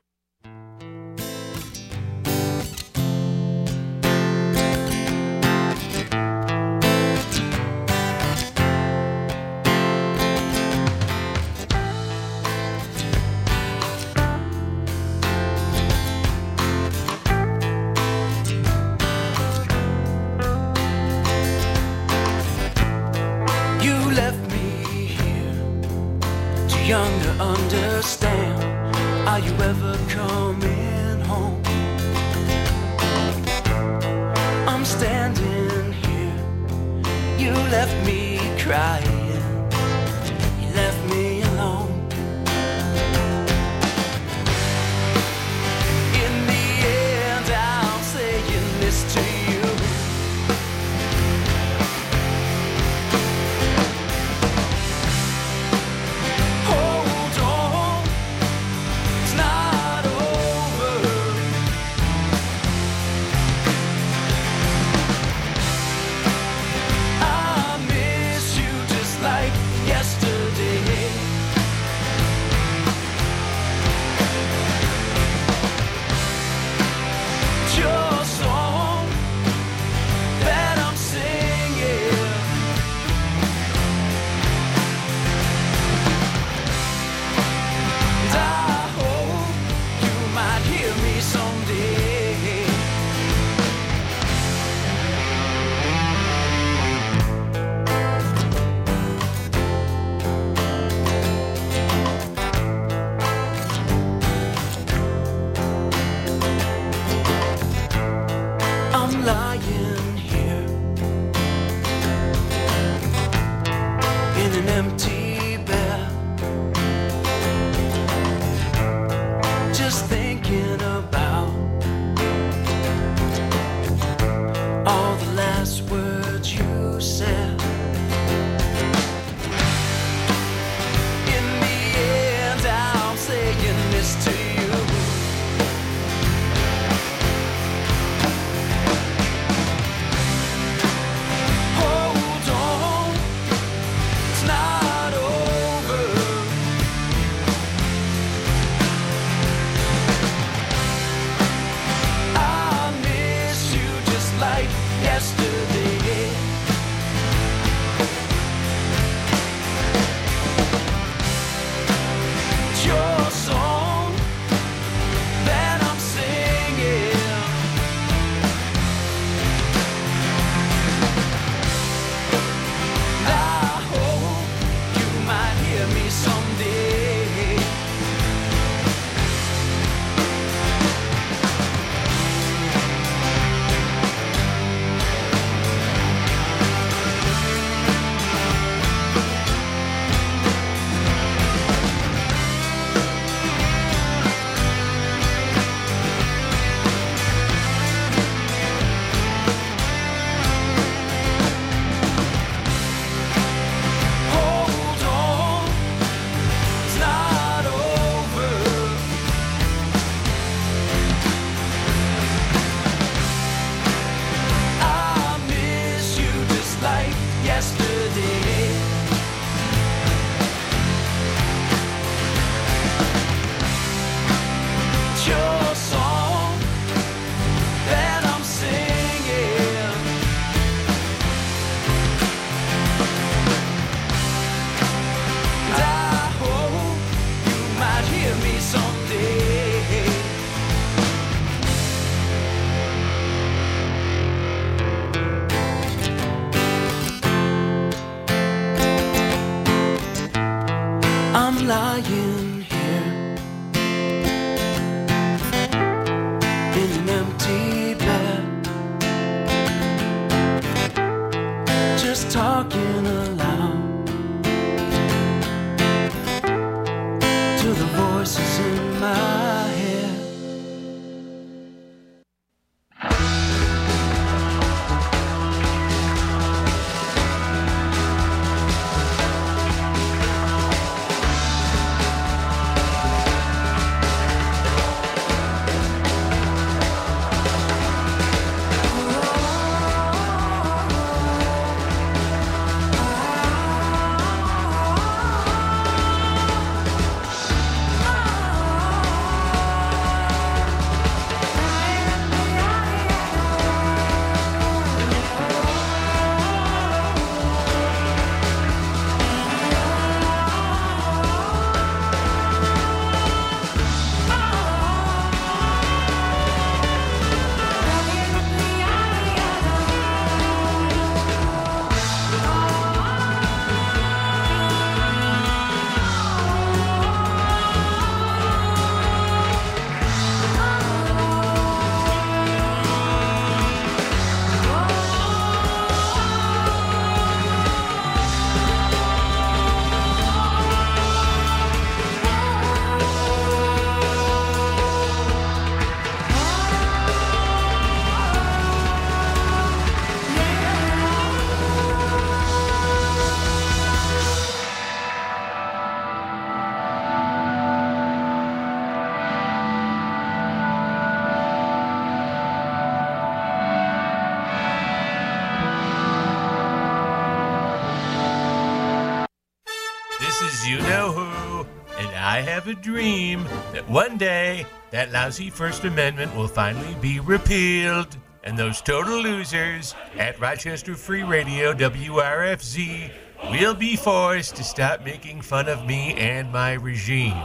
A dream that one day that lousy First Amendment will finally be repealed, and those total losers at Rochester Free Radio WRFZ will be forced to stop making fun of me and my regime.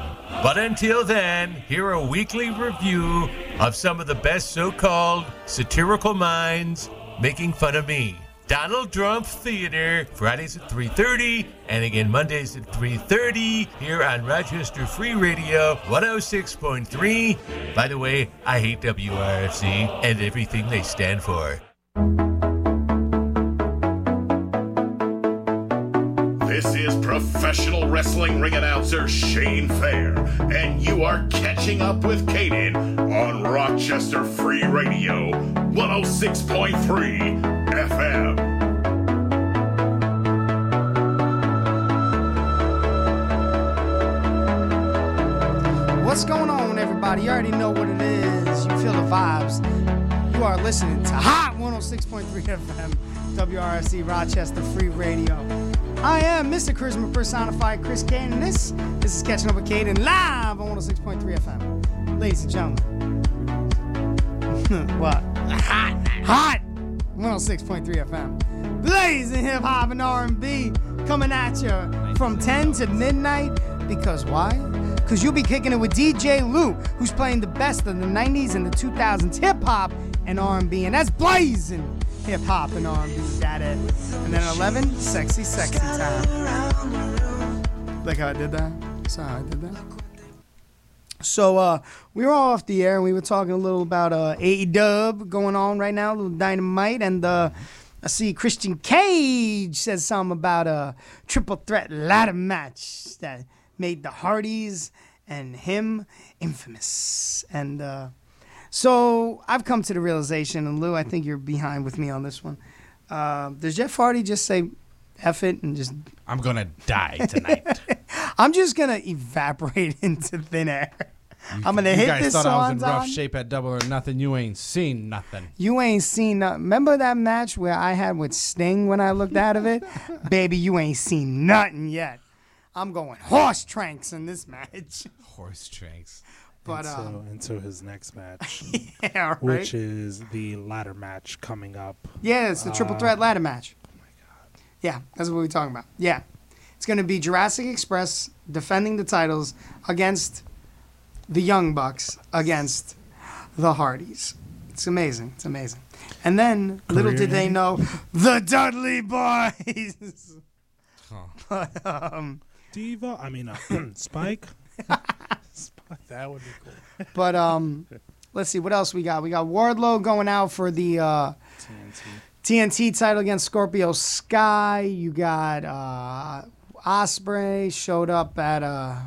But until then, hear a weekly review of some of the best so called satirical minds making fun of me. Donald Trump Theater, Fridays at 3.30, and again Mondays at 3.30 here on Rochester Free Radio 106.3. By the way, I hate WRFZ and everything they stand for. This is professional wrestling ring announcer Shane Fair, and you are catching up with Caden on Rochester Free Radio 106.3 FM. What's going on, everybody? You already know what it is. You feel the vibes. You are listening to Hot 106.3 FM, WRFZ Rochester Free Radio. I am Mr. Charisma Personified Chris Kane, and this, this is Catching Up with Kane live on 106.3 FM. Ladies and gentlemen. what? Hot! Hot! 106.3 FM. Blazing hip hop and R&B coming at you from 10 to midnight. Because why? Because you'll be kicking it with DJ Lou, who's playing the best of the 90s and the 2000s hip hop and R&B, and that's blazing hip hop and R&B. That it. And then 11, sexy, sexy time. Like how I did that? Sorry, I did that. So uh, we were all off the air and we were talking a little about uh, AEW going on right now, a little dynamite, and uh, I see Christian Cage says something about a triple threat ladder match that made the Hardys and him infamous. And uh, so I've come to the realization, and Lou, I think you're behind with me on this one. Uh, does Jeff Hardy just say F it and just. I'm going to die tonight. I'm just going to evaporate into thin air. I'm going to you hit guys this thought I was in rough on. shape at double or nothing. You ain't seen nothing. You ain't seen. nothing. Remember that match where I had with Sting when I looked out of it? Baby, you ain't seen nothing yet. I'm going horse tranks in this match. Horse tranks. But into, um, into his next match, Yeah, right. which is the ladder match coming up. yeah, it's the triple Uh, threat ladder match. Oh my god. Yeah, that's what we're talking about. Yeah, it's going to be Jurassic Express defending the titles against the Young Bucks against the Hardys. It's amazing. It's amazing. And then, little did they know, the Dudley Boyz. But, um, Steve, I mean, uh, Spike. That would be cool. But um, let's see what else we got. We got Wardlow going out for the uh, TNT title against Scorpio Sky. You got uh, Ospreay showed up at uh,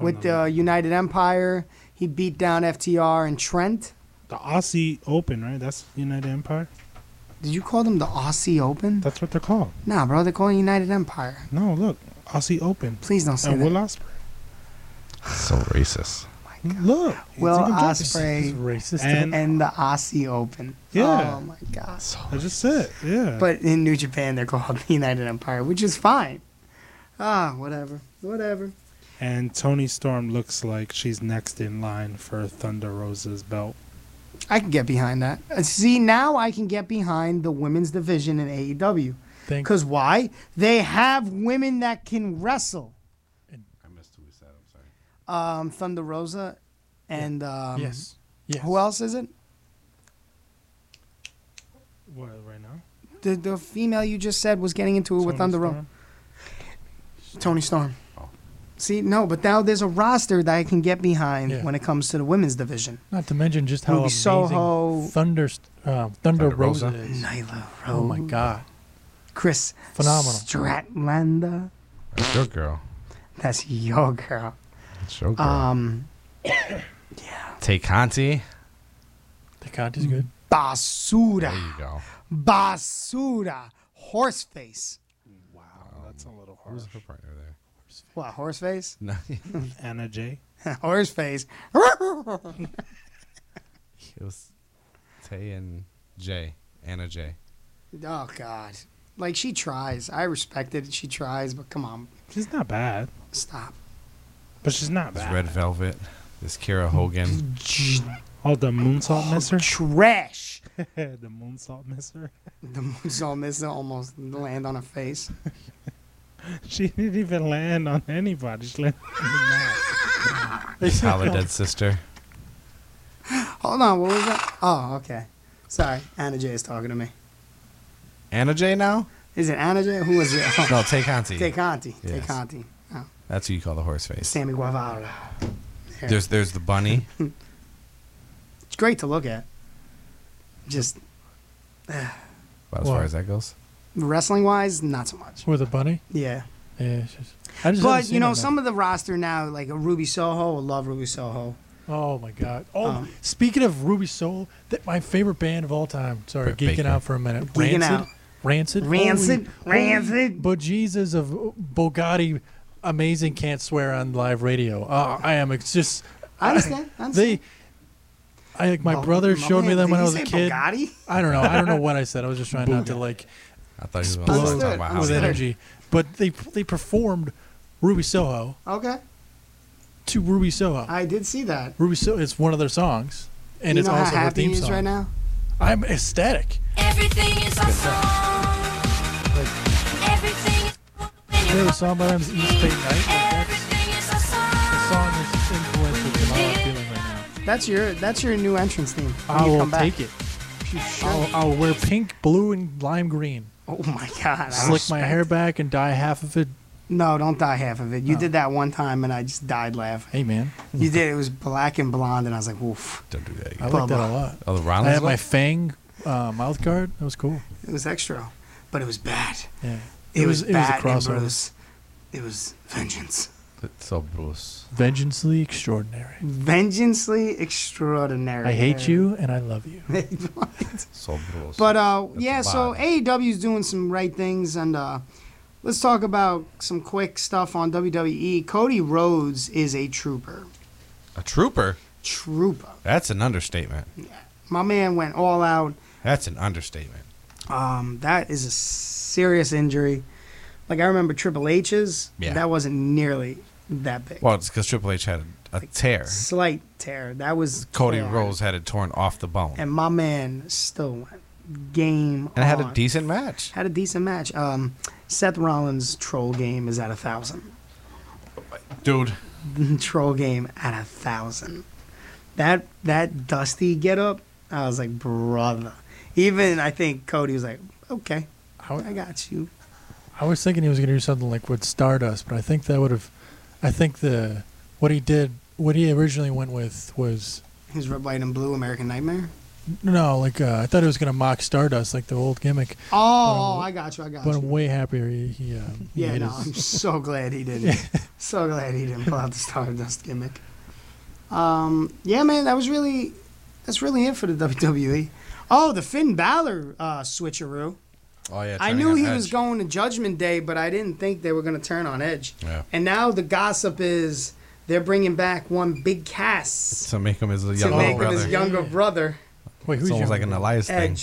with the United Empire. He beat down FTR and Trent. The Aussie Open, right? That's United Empire. Did you call them the Aussie Open? That's what they're called. Nah, bro, they're calling United Empire. No, look, Aussie Open. Please don't say that. and that. Will Ospreay. So racist. Look, Will it's even Japanese. Ospreay racist. And- and, the Aussie Open. Yeah. Oh my god. I just said, yeah. But in New Japan, they're called the United Empire, which is fine. Ah, whatever, whatever. And Toni Storm looks like she's next in line for Thunder Rosa's belt. I can get behind that. Uh, See, now I can get behind the women's division in AEW. Thank- Because why? They have women that can wrestle. I missed who we said. I'm sorry. Um, Thunder Rosa, and um, Yes. Yes. Who else is it? What right now? The the female you just said was getting into it with Thunder Rosa. Toni Storm. See, no, but now there's a roster that I can get behind Yeah. when it comes to the women's division. Not to mention just how Ruby amazing Soho. Thunder, uh, Thunder, Thunder Rosa, Rosa. is. Nyla Oh my God. Chris Phenomenal. Statlander. That's your girl. That's your girl. That's your girl. Um, Take Conti. The Conti's good. Basura. There you go. Basura. Horseface. Wow, that's a little hard. Who's her partner there? What, horseface? No, Anna Jay. horseface. it was Tay and Jay. Anna Jay. oh, God. Like, she tries. I respect it. She tries, but come on. She's not bad, Stop. but she's not bad. This bad. Red Velvet. This Kiera Hogan. Oh, the moonsault misser. Trash. the moonsault misser. The Moonsault Missile almost land on her face. She didn't even land on anybody. She landed on the mat. Tyler Dead Sister. Hold on, what was that? Oh, okay. Sorry, Anna Jay is talking to me. Anna Jay now? Is it Anna Jay? Who is it? Oh, No, Tay Conti. Tay Conti. Tay Yes. Conti. Oh, That's who you call the horse face. Sammy Guevara. There. There's there's the bunny. It's great to look at. Just about as What? far as that goes. Wrestling wise, not so much. With a bunny? Yeah. Yeah. It's just, I just But you know, her, some of the roster now, like a Ruby Soho, I love Ruby Soho. Oh my God! Oh, Um, speaking of Ruby Soul, that my favorite band of all time. Sorry, geeking Baker. out for a minute. Geeking Rancid. out. Rancid. Rancid, Holy- Rancid. Holy, but Jesus of Bugatti, amazing. Can't swear on live radio. Uh, I am. It's just. I understand. I understand. They. I like my Bo- brother my showed me them when I was a kid. Bugatti? I don't know. I don't know what I said. I was just trying not to like I thought he was explode going to talk about how with he- energy. But they they performed Ruby Soho Okay. to Ruby Soho. I did see that. Ruby Soho. It's one of their songs, and you it's know also how her happy theme he is song. right now? I'm ecstatic. Everything is awesome. Everything is There was a song by them, East Bay Night. Like that's, everything is the awesome. song is influential to how I'm feeling right now. That's your that's your new entrance theme. when I you will come back. take it. You should. I'll, I'll wear pink, blue, and lime green. Oh my god! I Slick my respect hair back and dye half of it. No, don't dye half of it. You Oh. did that one time, and I just died laughing. Hey man, You did. It was black and blonde, and I was like, "Oof!" Don't do that I again. like that a lot. Oh, the I Rollins had my one? Fang uh, mouth guard. That was cool. It was extra, but it was bad. Yeah, It, was, it was a bad. and crossover. Bruce. It was vengeance, So Bruce. Vengeancely extraordinary. vengeancely extraordinary. I hate you and I love you. So Bruce. But uh, That's yeah, so. AEW is doing some right things, and uh, let's talk about some quick stuff on WWE. Cody Rhodes is a trooper. A trooper? Trooper. That's an understatement. My man went all out. That's an understatement. Um, that is a serious injury. Like I remember Triple H's. Yeah. That wasn't nearly that big. Well, it's because Triple H had a, a tear. Slight tear. That was Cody torn. Rhodes had it torn off the bone. and my man still went game. And had a decent match. Had a decent match. Um, Seth Rollins' troll game is at a thousand. Dude. troll game at a thousand. That that dusty get up, I was like, brother. Even I think Cody was like, okay, I got you. I was thinking he was going to do something like with Stardust, but I think that would have. I think the what he did, what he originally went with was His red, white, and blue American Nightmare. no, like uh, I thought it was going to mock Stardust, like the old gimmick. Oh, I got you. I got But you. I'm way happier he. he, uh, he Yeah, no, his- I'm so glad he didn't. so glad he didn't pull out the Stardust gimmick. Um, yeah, man, that was really, that's really it for the WWE. Oh, the Finn Balor uh, switcheroo. Oh yeah. I knew he Edge. was going to Judgment Day, but I didn't think they were going to turn on Edge. Yeah. And now the gossip is they're bringing back one Big Cass To make him his to younger make brother. him his younger brother. Wait, who's it's almost like an younger? Elias thing.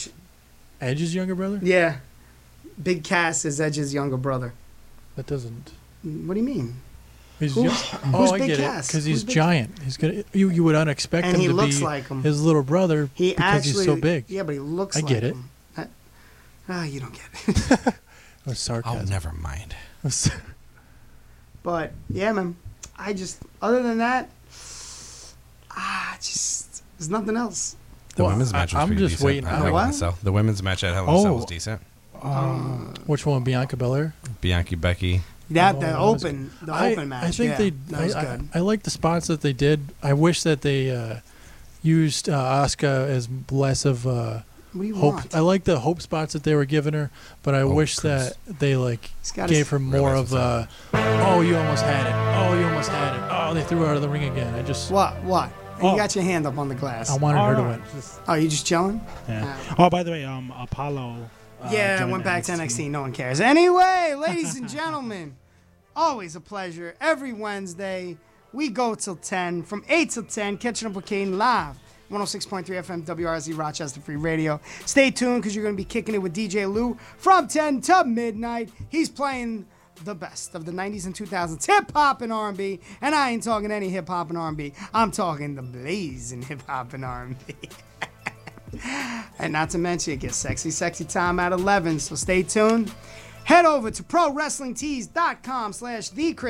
Edge's younger brother? Yeah. Big Cass is Edge's younger brother. That doesn't. What do you mean? He's Who- young- who's oh, I Big get it. Cass? Because he's Big- giant. He's gonna. You you would unexpect And him he to looks be like him. his little brother He because actually, he's so big. Yeah, but he looks. Like. I like get it. him. That- Ah, you don't get it. Or sarcasm. Oh, never mind. but yeah, man. I just other than that, ah, just there's nothing else. The Well, women's match was I'm pretty just decent. waiting- at The Hell what? Cell. The women's match at Hell in a Cell was Oh. decent. Um, which one? Bianca Belair. Bianchi Becky. That Oh, the that open the I- open match. I think yeah, they. that was I, good. I, I like the spots that they did. I wish that they uh, used uh, Asuka as less of uh, What do you hope. want? I like the hope spots that they were giving her, but I Hope wish cruise. that they like gave her more of a. Oh, you almost had it. Oh, you almost had it. Oh, they threw her out of the ring again. I just. what? What? You Oh. got your hand up on the glass. I wanted Oh, her to win. just- oh, you just chilling? yeah. Oh, by the way, um, Apollo. Uh, yeah, I went back to NXT. No one cares. Anyway, ladies and gentlemen, always a pleasure. Every Wednesday, we go till 10, from 8 till 10, catching up with Kane live. 106.3 FM WRZ Rochester Free Radio. Stay tuned because you're going to be kicking it with DJ Lou from 10 to midnight. He's playing the best of the 90s and 2000s hip hop and R&B, and I ain't talking any hip hop and R&B. I'm talking the blazing hip hop and R&B. And not to mention, it gets sexy, sexy time at 11. So stay tuned. Head over to ProWrestlingTees.com slash The Chris